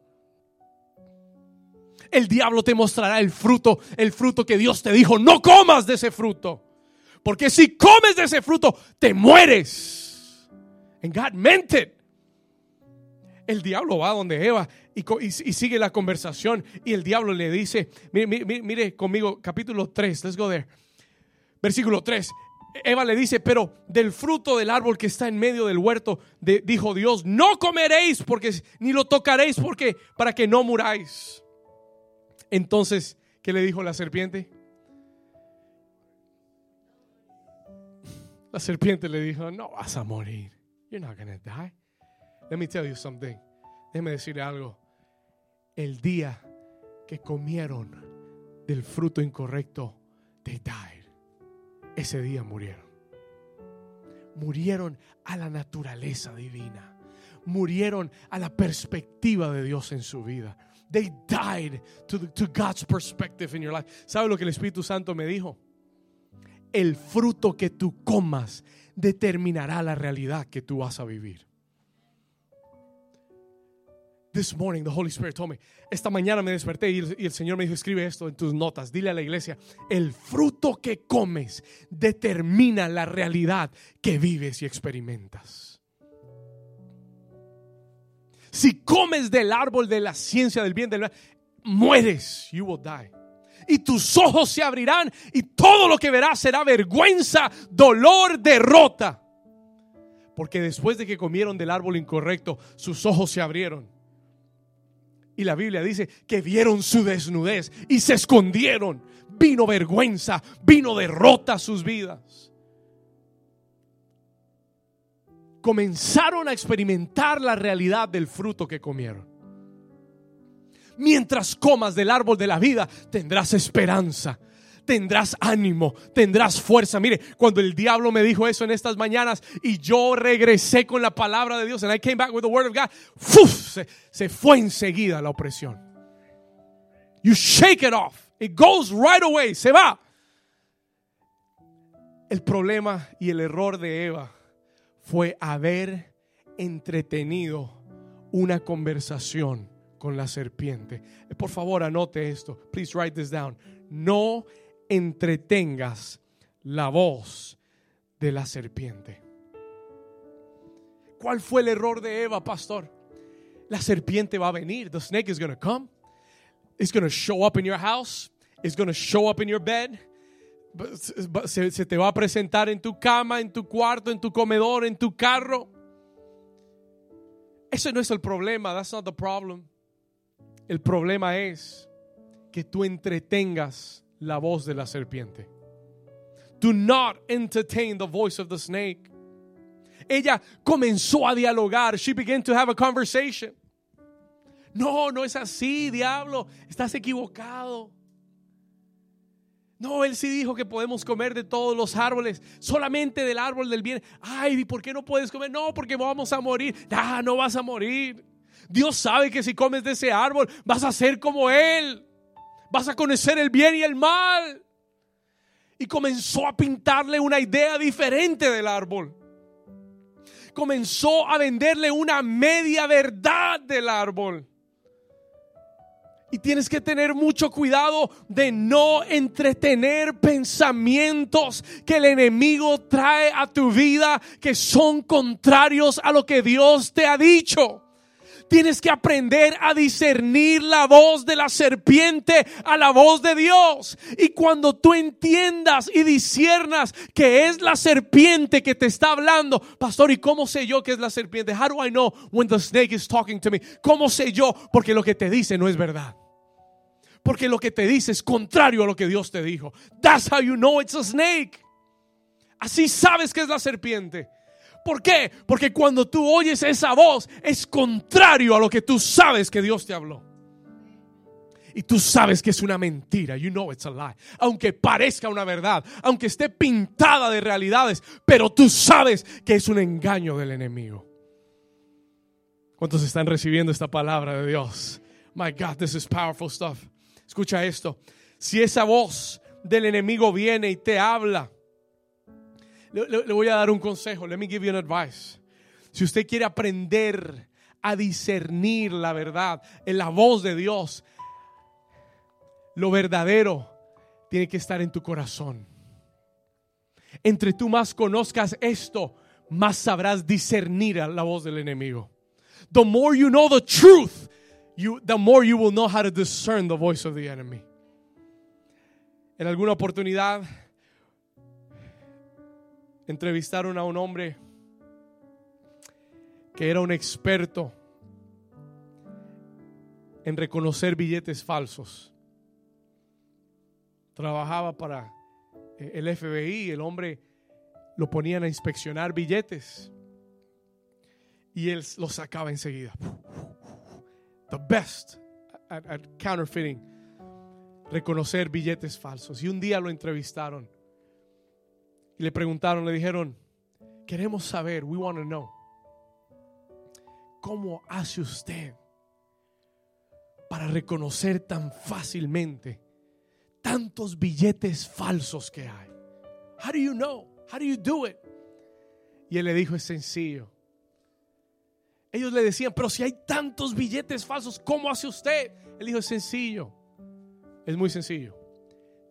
el diablo te mostrará el fruto, el fruto que Dios te dijo, no comas de ese fruto. Porque si comes de ese fruto, te mueres. And God meant it. El diablo va donde Eva y, sigue la conversación y el diablo le dice, mire, conmigo, capítulo 3, let's go there. Versículo 3. Eva le dice, pero del fruto del árbol que está en medio del huerto, dijo Dios, no comeréis porque ni lo tocaréis porque para que no muráis. Entonces, ¿qué le dijo la serpiente? La serpiente le dijo, no vas a morir. You're not gonna die. Let me tell you something. Déjeme decirle algo. El día que comieron del fruto incorrecto, they died. Ese día murieron. Murieron a la naturaleza divina. Murieron a la perspectiva de Dios en su vida. They died to, to God's perspective in your life. ¿Sabe lo que el Espíritu Santo me dijo? El fruto que tú comas determinará la realidad que tú vas a vivir. This morning the Holy Spirit told me, esta mañana me desperté y el, Señor me dijo, escribe esto en tus notas, dile a la iglesia, el fruto que comes determina la realidad que vives y experimentas. Si comes del árbol de la ciencia del bien, del mal, mueres. You will die. Y tus ojos se abrirán y todo lo que verás será vergüenza, dolor, derrota. Porque después de que comieron del árbol incorrecto, sus ojos se abrieron. Y la Biblia dice que vieron su desnudez y se escondieron. Vino vergüenza, vino derrota a sus vidas. comenzaron a experimentar la realidad del fruto que comieron. Mientras comas del árbol de la vida, tendrás esperanza, tendrás ánimo, tendrás fuerza. Mire, cuando el diablo me dijo eso en estas mañanas y yo regresé con la palabra de Dios, and I came back with the word of God, Se, se fue enseguida la opresión. You shake it off. It goes right away. Se va. El problema y el error de Eva fue haber entretenido una conversación con la serpiente. Por favor, anote esto. Please write this down. No entretengas la voz de la serpiente. ¿Cuál fue el error de Eva, pastor? La serpiente va a venir. The snake is going to come. It's going to show up in your house. It's going to show up in your bed. se, se te va a presentar en tu cama, en tu cuarto, en tu comedor, en tu carro. Ese no es el problema. That's not the problem. El problema es que tú entretengas la voz de la serpiente. Do not entertain the voice of the snake. Ella comenzó a dialogar. She began to have a conversation. No, no es así, diablo. Estás equivocado. No, él sí dijo que podemos comer de todos los árboles, solamente del árbol del bien. Ay, ¿por qué no puedes comer? No, porque vamos a morir. Ah, no vas a morir. Dios sabe que si comes de ese árbol vas a ser como Él. Vas a conocer el bien y el mal. Y comenzó a pintarle una idea diferente del árbol. Comenzó a venderle una media verdad del árbol. Y tienes que tener mucho cuidado de no entretener pensamientos que el enemigo trae a tu vida que son contrarios a lo que Dios te ha dicho. Tienes que aprender a discernir la voz de la serpiente a la voz de Dios. Y cuando tú entiendas y disiernas que es la serpiente que te está hablando, pastor, ¿y cómo sé yo que es la serpiente? How do I know when the snake is talking to me? ¿Cómo sé yo? Porque lo que te dice no es verdad. Porque lo que te dice es contrario a lo que Dios te dijo. That's how you know it's a snake. Así sabes que es la serpiente. ¿Por qué? Porque cuando tú oyes esa voz es contrario a lo que tú sabes que Dios te habló. Y tú sabes que es una mentira. You know it's a lie. Aunque parezca una verdad, aunque esté pintada de realidades, pero tú sabes que es un engaño del enemigo. ¿Cuántos están recibiendo esta palabra de Dios? My God, this is powerful stuff. Escucha esto. Si esa voz del enemigo viene y te habla, le, voy a dar un consejo. Let me give you an advice. Si usted quiere aprender a discernir la verdad en la voz de Dios, lo verdadero tiene que estar en tu corazón. Entre tú más conozcas esto, más sabrás discernir la voz del enemigo. The more you know the truth, you, the more you will know how to discern the voice of the enemy. En alguna oportunidad entrevistaron a un hombre que era un experto en reconocer billetes falsos. Trabajaba para eh, el FBI, el hombre lo ponían a inspeccionar billetes y él los sacaba enseguida. The best at, at counterfeiting, reconocer billetes falsos. Y un día lo entrevistaron y le preguntaron, le dijeron, queremos saber, we want to know, ¿cómo hace usted para reconocer tan fácilmente tantos billetes falsos que hay? How do you know? How do you do it? Y él le dijo, es sencillo. Ellos le decían, pero si hay tantos billetes falsos, ¿cómo hace usted? Él dijo, es sencillo. Es muy sencillo.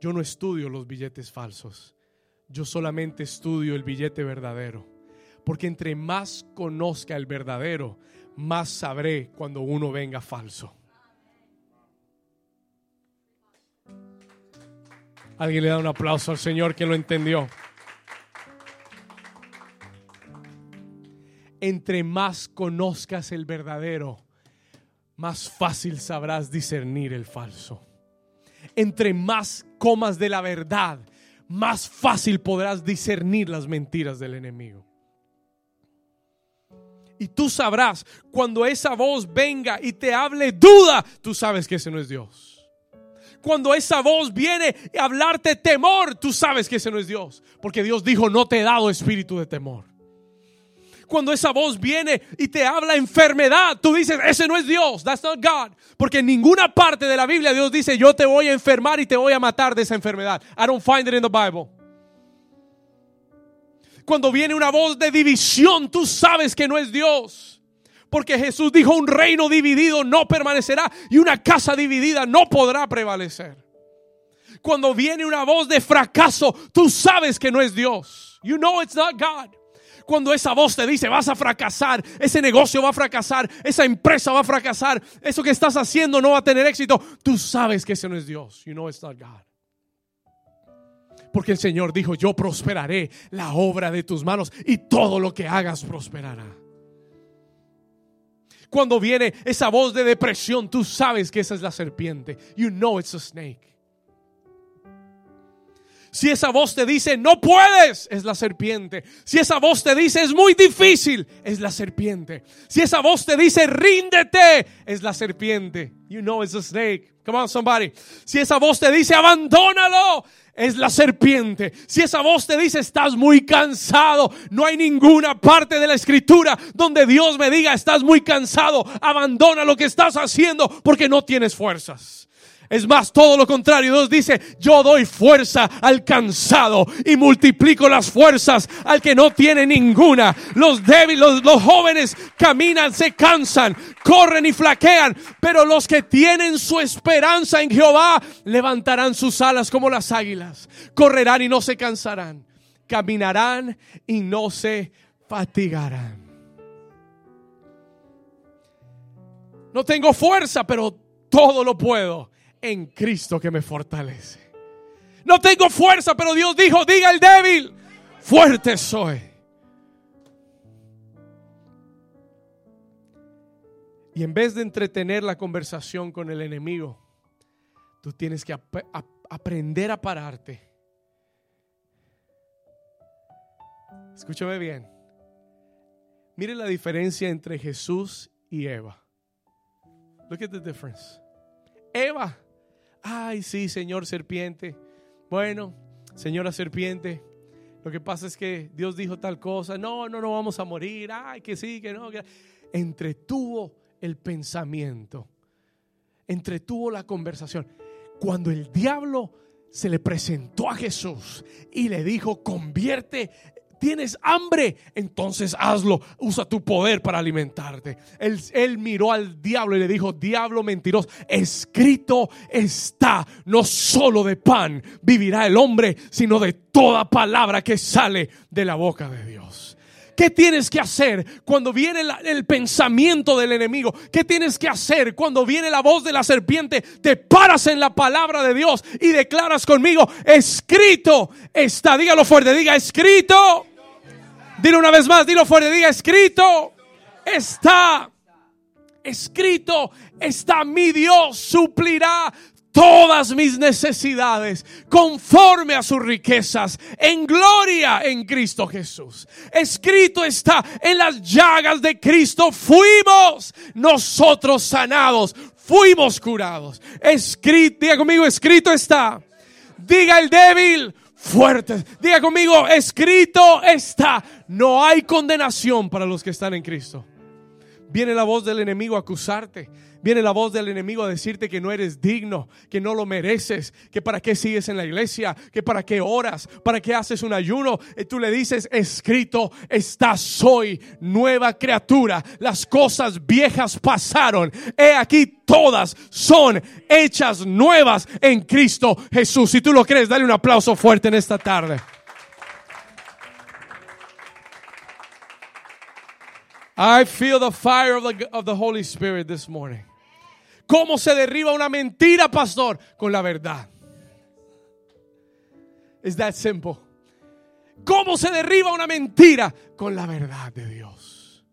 Yo no estudio los billetes falsos yo solamente estudio el billete verdadero. Porque entre más conozca el verdadero, más sabré cuando uno venga falso. Alguien le da un aplauso al Señor que lo entendió. Entre más conozcas el verdadero, más fácil sabrás discernir el falso. Entre más comas de la verdad, más fácil podrás discernir las mentiras del enemigo. Y tú sabrás cuando esa voz venga y te hable duda, tú sabes que ese no es Dios. Cuando esa voz viene a hablarte temor, tú sabes que ese no es Dios. Porque Dios dijo, no te he dado espíritu de temor cuando esa voz viene y te habla enfermedad, tú dices, ese no es Dios, that's not God. Porque en ninguna parte de la Biblia Dios dice, yo te voy a enfermar y te voy a matar de esa enfermedad. I don't find it in the Bible. Cuando viene una voz de división, tú sabes que no es Dios. Porque Jesús dijo, un reino dividido no permanecerá y una casa dividida no podrá prevalecer. Cuando viene una voz de fracaso, tú sabes que no es Dios. You know it's not God cuando esa voz te dice vas a fracasar, ese negocio va a fracasar, esa empresa va a fracasar, eso que estás haciendo no va a tener éxito, tú sabes que ese no es Dios. You know it's not God. Porque el Señor dijo, yo prosperaré la obra de tus manos y todo lo que hagas prosperará. Cuando viene esa voz de depresión, tú sabes que esa es la serpiente. You know it's a snake. Si esa voz te dice, no puedes, es la serpiente. Si esa voz te dice, es muy difícil, es la serpiente. Si esa voz te dice, ríndete, es la serpiente. You know it's a snake. Come on, somebody. Si esa voz te dice, abandónalo, es la serpiente. Si esa voz te dice, estás muy cansado, no hay ninguna parte de la escritura donde Dios me diga, estás muy cansado, abandona lo que estás haciendo porque no tienes fuerzas. Es más, todo lo contrario. Dios dice, yo doy fuerza al cansado y multiplico las fuerzas al que no tiene ninguna. Los débiles, los, jóvenes caminan, se cansan, corren y flaquean. Pero los que tienen su esperanza en Jehová levantarán sus alas como las águilas. Correrán y no se cansarán. Caminarán y no se fatigarán. No tengo fuerza, pero todo lo puedo en Cristo que me fortalece. No tengo fuerza, pero Dios dijo, diga el débil, fuerte soy. Y en vez de entretener la conversación con el enemigo, tú tienes que aprender a pararte. Escúchame bien. Mire la diferencia entre Jesús y Eva. Look at the difference. Eva Ay, sí, señor serpiente. Bueno, señora serpiente, lo que pasa es que Dios dijo tal cosa. No, no, no vamos a morir. Ay, que sí, que no. Entretuvo el pensamiento. Entretuvo la conversación. Cuando el diablo se le presentó a Jesús y le dijo, convierte tienes hambre, entonces hazlo. Usa tu poder para alimentarte. Él, miró al diablo y le dijo, diablo mentiroso, escrito está, no solo de pan vivirá el hombre, sino de toda palabra que sale de la boca de Dios. ¿Qué tienes que hacer cuando viene el pensamiento del enemigo? ¿Qué tienes que hacer cuando viene la voz de la serpiente? Te paras en la palabra de Dios y declaras conmigo, escrito está. Dígalo fuerte, diga escrito. Dilo una vez más, dilo fuerte, diga escrito está. Escrito está mi Dios suplirá todas mis necesidades conforme a sus riquezas en gloria en Cristo Jesús. Escrito está en las llagas de Cristo fuimos nosotros sanados, fuimos curados. Escrito, diga conmigo, escrito está. Diga el débil, fuerte. Diga conmigo, escrito está. No hay condenación para los que están en Cristo. Viene la voz del enemigo a acusarte Viene la voz del enemigo a decirte que no eres digno, que no lo mereces, que para qué sigues en la iglesia, que para qué oras, para qué haces un ayuno. Y tú le dices, escrito está, soy nueva criatura. Las cosas viejas pasaron. He aquí todas son hechas nuevas en Cristo Jesús. Si tú lo crees, dale un aplauso fuerte en esta tarde. I feel the fire of the Holy Spirit this morning. ¿Cómo se derriba una mentira, pastor? Con la verdad. Es that simple. ¿Cómo se derriba una mentira? Con la verdad de Dios.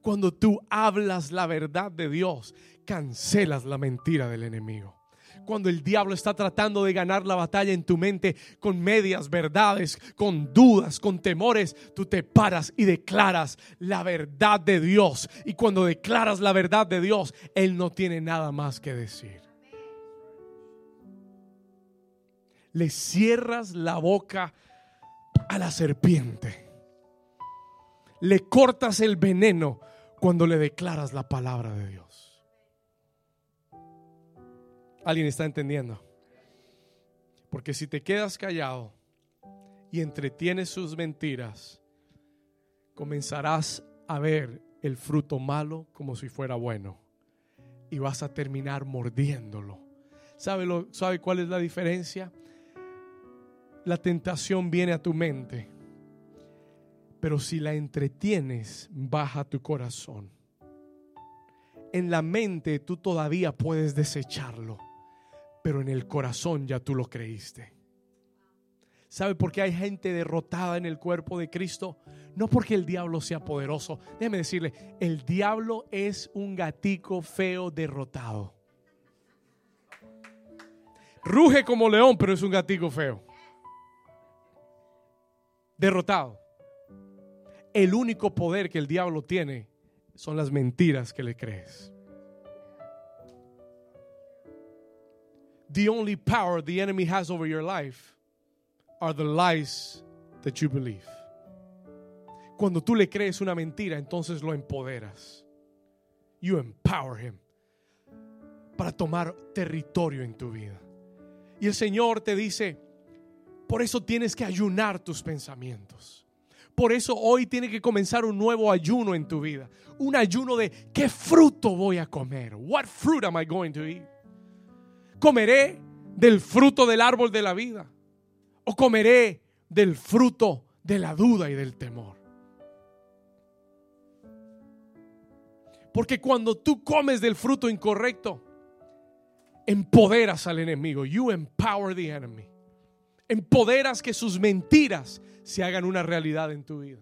Cuando tú hablas la verdad de Dios, cancelas la mentira del enemigo cuando el diablo está tratando de ganar la batalla en tu mente con medias verdades, con dudas, con temores, tú te paras y declaras la verdad de Dios. Y cuando declaras la verdad de Dios, Él no tiene nada más que decir. Le cierras la boca a la serpiente. Le cortas el veneno cuando le declaras la palabra de Dios. ¿Alguien está entendiendo? Porque si te quedas callado y entretienes sus mentiras, comenzarás a ver el fruto malo como si fuera bueno y vas a terminar mordiéndolo. ¿Sabe, lo, ¿Sabe cuál es la diferencia? La tentación viene a tu mente, pero si la entretienes, baja tu corazón. En la mente tú todavía puedes desecharlo pero en el corazón ya tú lo creíste. ¿Sabe por qué hay gente derrotada en el cuerpo de Cristo? No porque el diablo sea poderoso. Déjeme decirle, el diablo es un gatico feo derrotado. Ruge como león, pero es un gatico feo. Derrotado. El único poder que el diablo tiene son las mentiras que le crees. The only power the enemy has over your life are the lies that you believe. Cuando tú le crees una mentira, entonces lo empoderas. You empower him para tomar territorio en tu vida. Y el Señor te dice, por eso tienes que ayunar tus pensamientos. Por eso hoy tiene que comenzar un nuevo ayuno en tu vida. Un ayuno de qué fruto voy a comer. What fruit am I going to eat? ¿Comeré del fruto del árbol de la vida? ¿O comeré del fruto de la duda y del temor? Porque cuando tú comes del fruto incorrecto, empoderas al enemigo. You empower the enemy. Empoderas que sus mentiras se hagan una realidad en tu vida.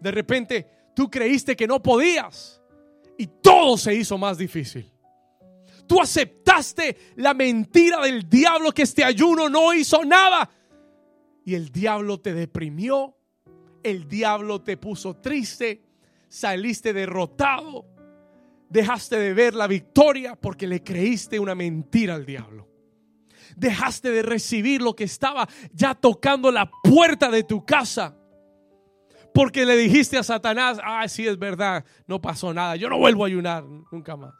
De repente tú creíste que no podías y todo se hizo más difícil. Tú aceptaste la mentira del diablo que este ayuno no hizo nada. Y el diablo te deprimió, el diablo te puso triste, saliste derrotado, dejaste de ver la victoria porque le creíste una mentira al diablo. Dejaste de recibir lo que estaba ya tocando la puerta de tu casa. Porque le dijiste a Satanás, ah, sí es verdad, no pasó nada, yo no vuelvo a ayunar nunca más.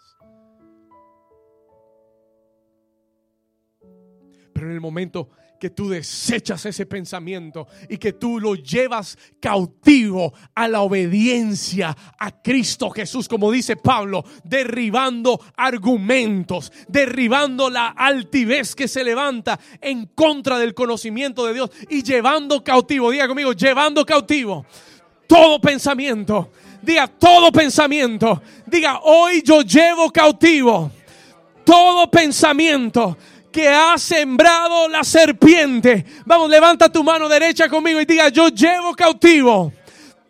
Pero en el momento que tú desechas ese pensamiento y que tú lo llevas cautivo a la obediencia a Cristo Jesús, como dice Pablo, derribando argumentos, derribando la altivez que se levanta en contra del conocimiento de Dios y llevando cautivo, diga conmigo, llevando cautivo todo pensamiento, diga todo pensamiento, diga hoy yo llevo cautivo todo pensamiento que ha sembrado la serpiente. Vamos, levanta tu mano derecha conmigo y diga, yo llevo cautivo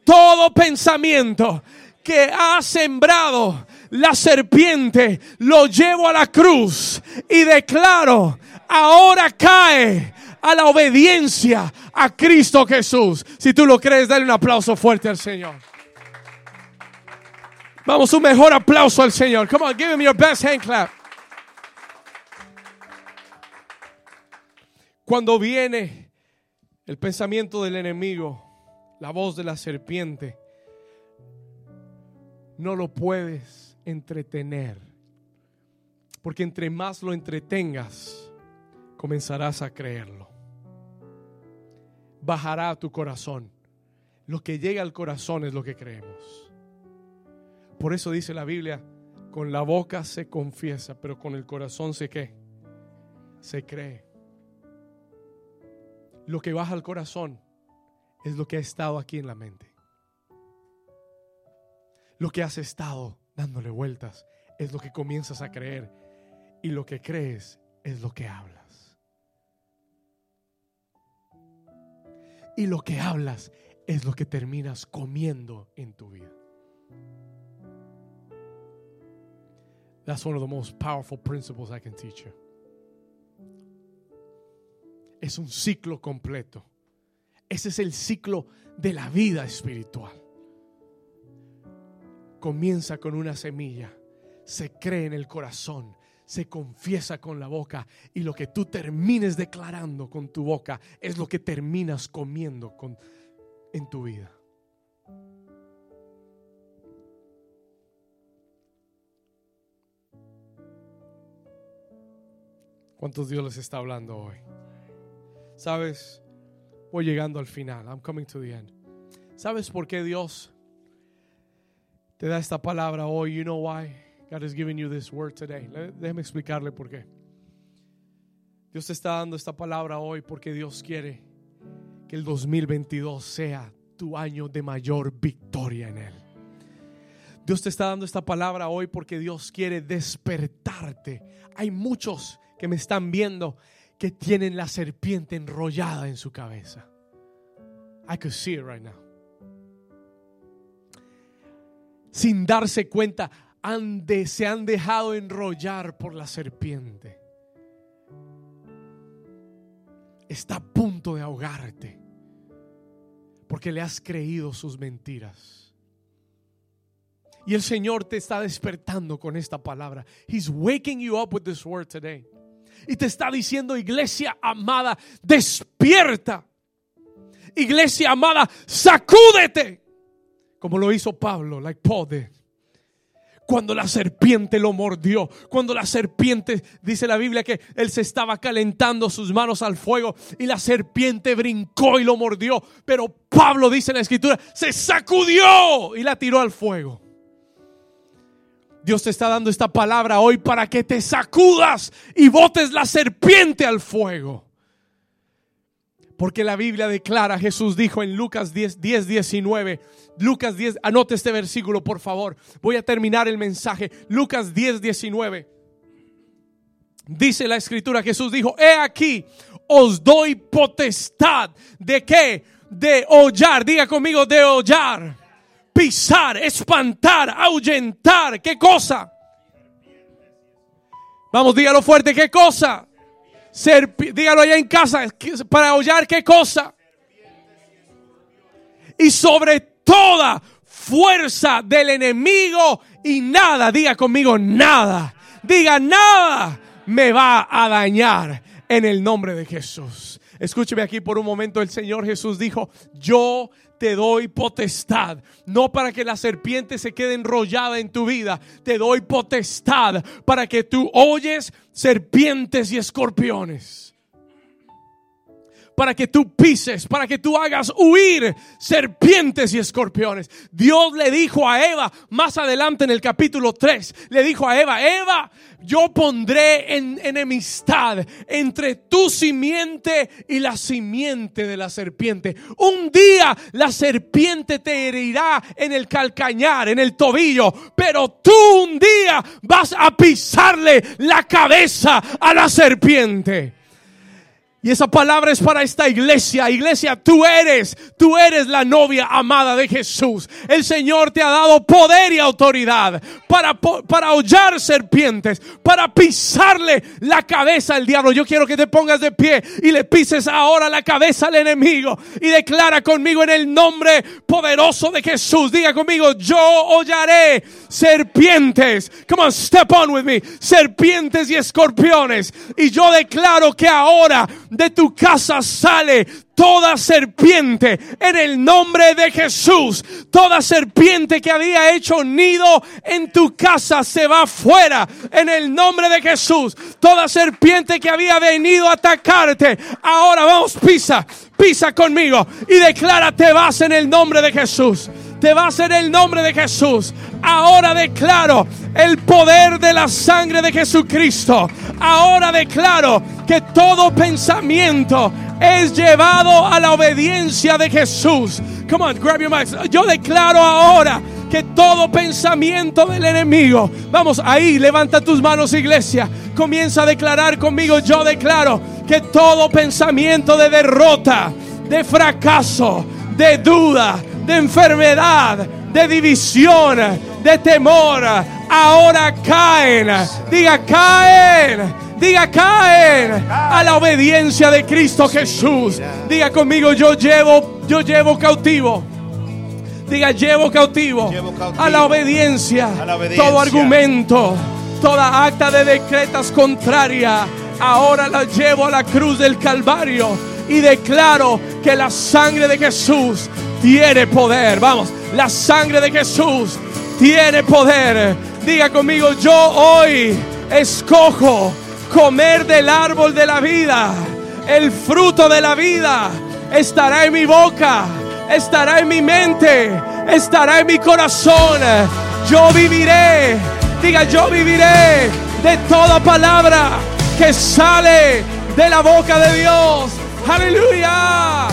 todo pensamiento que ha sembrado la serpiente, lo llevo a la cruz y declaro, ahora cae a la obediencia a Cristo Jesús. Si tú lo crees, dale un aplauso fuerte al Señor. Vamos, un mejor aplauso al Señor. Come on, give him your best hand clap. Cuando viene el pensamiento del enemigo, la voz de la serpiente, no lo puedes entretener. Porque entre más lo entretengas, comenzarás a creerlo. Bajará tu corazón. Lo que llega al corazón es lo que creemos. Por eso dice la Biblia, con la boca se confiesa, pero con el corazón se qué? Se cree lo que baja al corazón es lo que ha estado aquí en la mente. Lo que has estado dándole vueltas es lo que comienzas a creer. Y lo que crees es lo que hablas. Y lo que hablas es lo que terminas comiendo en tu vida. That's one of the most powerful principles I can teach you es un ciclo completo. Ese es el ciclo de la vida espiritual. Comienza con una semilla, se cree en el corazón, se confiesa con la boca y lo que tú termines declarando con tu boca es lo que terminas comiendo con, en tu vida. ¿Cuántos Dios les está hablando hoy? Sabes, voy llegando al final. I'm coming to the end. ¿Sabes por qué Dios te da esta palabra hoy? You know why God is giving you this word today. Déjeme explicarle por qué. Dios te está dando esta palabra hoy porque Dios quiere que el 2022 sea tu año de mayor victoria en Él. Dios te está dando esta palabra hoy porque Dios quiere despertarte. Hay muchos que me están viendo que tienen la serpiente enrollada en su cabeza. I could see it right now. Sin darse cuenta, se han dejado enrollar por la serpiente. Está a punto de ahogarte porque le has creído sus mentiras. Y el Señor te está despertando con esta palabra. He's waking you up with this word today. Y te está diciendo, iglesia amada, despierta. Iglesia amada, sacúdete. Como lo hizo Pablo, like Paul cuando la serpiente lo mordió, cuando la serpiente, dice la Biblia que él se estaba calentando sus manos al fuego y la serpiente brincó y lo mordió, pero Pablo dice en la escritura, se sacudió y la tiró al fuego. Dios te está dando esta palabra hoy para que te sacudas y botes la serpiente al fuego. Porque la Biblia declara, Jesús dijo en Lucas 10, 10, 19, Lucas 10, anote este versículo por favor. Voy a terminar el mensaje. Lucas 10, 19. Dice la escritura, Jesús dijo, he aquí, os doy potestad. ¿De qué? De hollar, diga conmigo, de hollar, pisar, espantar, ahuyentar. ¿Qué cosa? Vamos, dígalo fuerte, ¿qué cosa? dígalo allá en casa, para hollar qué cosa. Y sobre toda fuerza del enemigo y nada, diga conmigo, nada, diga nada me va a dañar en el nombre de Jesús. Escúcheme aquí por un momento, el Señor Jesús dijo, yo te doy potestad, no para que la serpiente se quede enrollada en tu vida, te doy potestad para que tú oyes serpientes y escorpiones para que tú pises, para que tú hagas huir serpientes y escorpiones. Dios le dijo a Eva, más adelante en el capítulo 3, le dijo a Eva, Eva, yo pondré en enemistad entre tu simiente y la simiente de la serpiente. Un día la serpiente te herirá en el calcañar, en el tobillo, pero tú un día vas a pisarle la cabeza a la serpiente. Y esa palabra es para esta iglesia. Iglesia, tú eres, tú eres la novia amada de Jesús. El Señor te ha dado poder y autoridad para, para hollar serpientes, para pisarle la cabeza al diablo. Yo quiero que te pongas de pie y le pises ahora la cabeza al enemigo y declara conmigo en el nombre poderoso de Jesús. Diga conmigo, yo hollaré serpientes. Come on, step on with me. Serpientes y escorpiones. Y yo declaro que ahora de tu casa sale toda serpiente en el nombre de Jesús. Toda serpiente que había hecho nido en tu casa se va fuera en el nombre de Jesús. Toda serpiente que había venido a atacarte, ahora vamos, pisa, pisa conmigo y declara te vas en el nombre de Jesús. Te vas en el nombre de Jesús. Ahora declaro el poder de la sangre de Jesucristo. Ahora declaro que todo pensamiento es llevado a la obediencia de Jesús. Come on, grab your mics. Yo declaro ahora que todo pensamiento del enemigo, vamos ahí, levanta tus manos iglesia, comienza a declarar conmigo, yo declaro que todo pensamiento de derrota, de fracaso, de duda, de enfermedad, de división, de temor, ahora caen. Diga, caen. Diga, caen a la obediencia de Cristo Jesús. Diga conmigo, yo llevo, yo llevo cautivo. Diga, llevo cautivo, a, la obediencia, Todo argumento, toda acta de decretas contraria. Ahora la llevo a la cruz del Calvario y declaro que la sangre de Jesús tiene poder. Vamos, la sangre de Jesús tiene poder. Diga conmigo, yo hoy escojo comer del árbol de la vida. El fruto de la vida estará en mi boca, estará en mi mente, estará en mi corazón. Yo viviré, diga yo viviré de toda palabra que sale de la boca de Dios. Aleluya.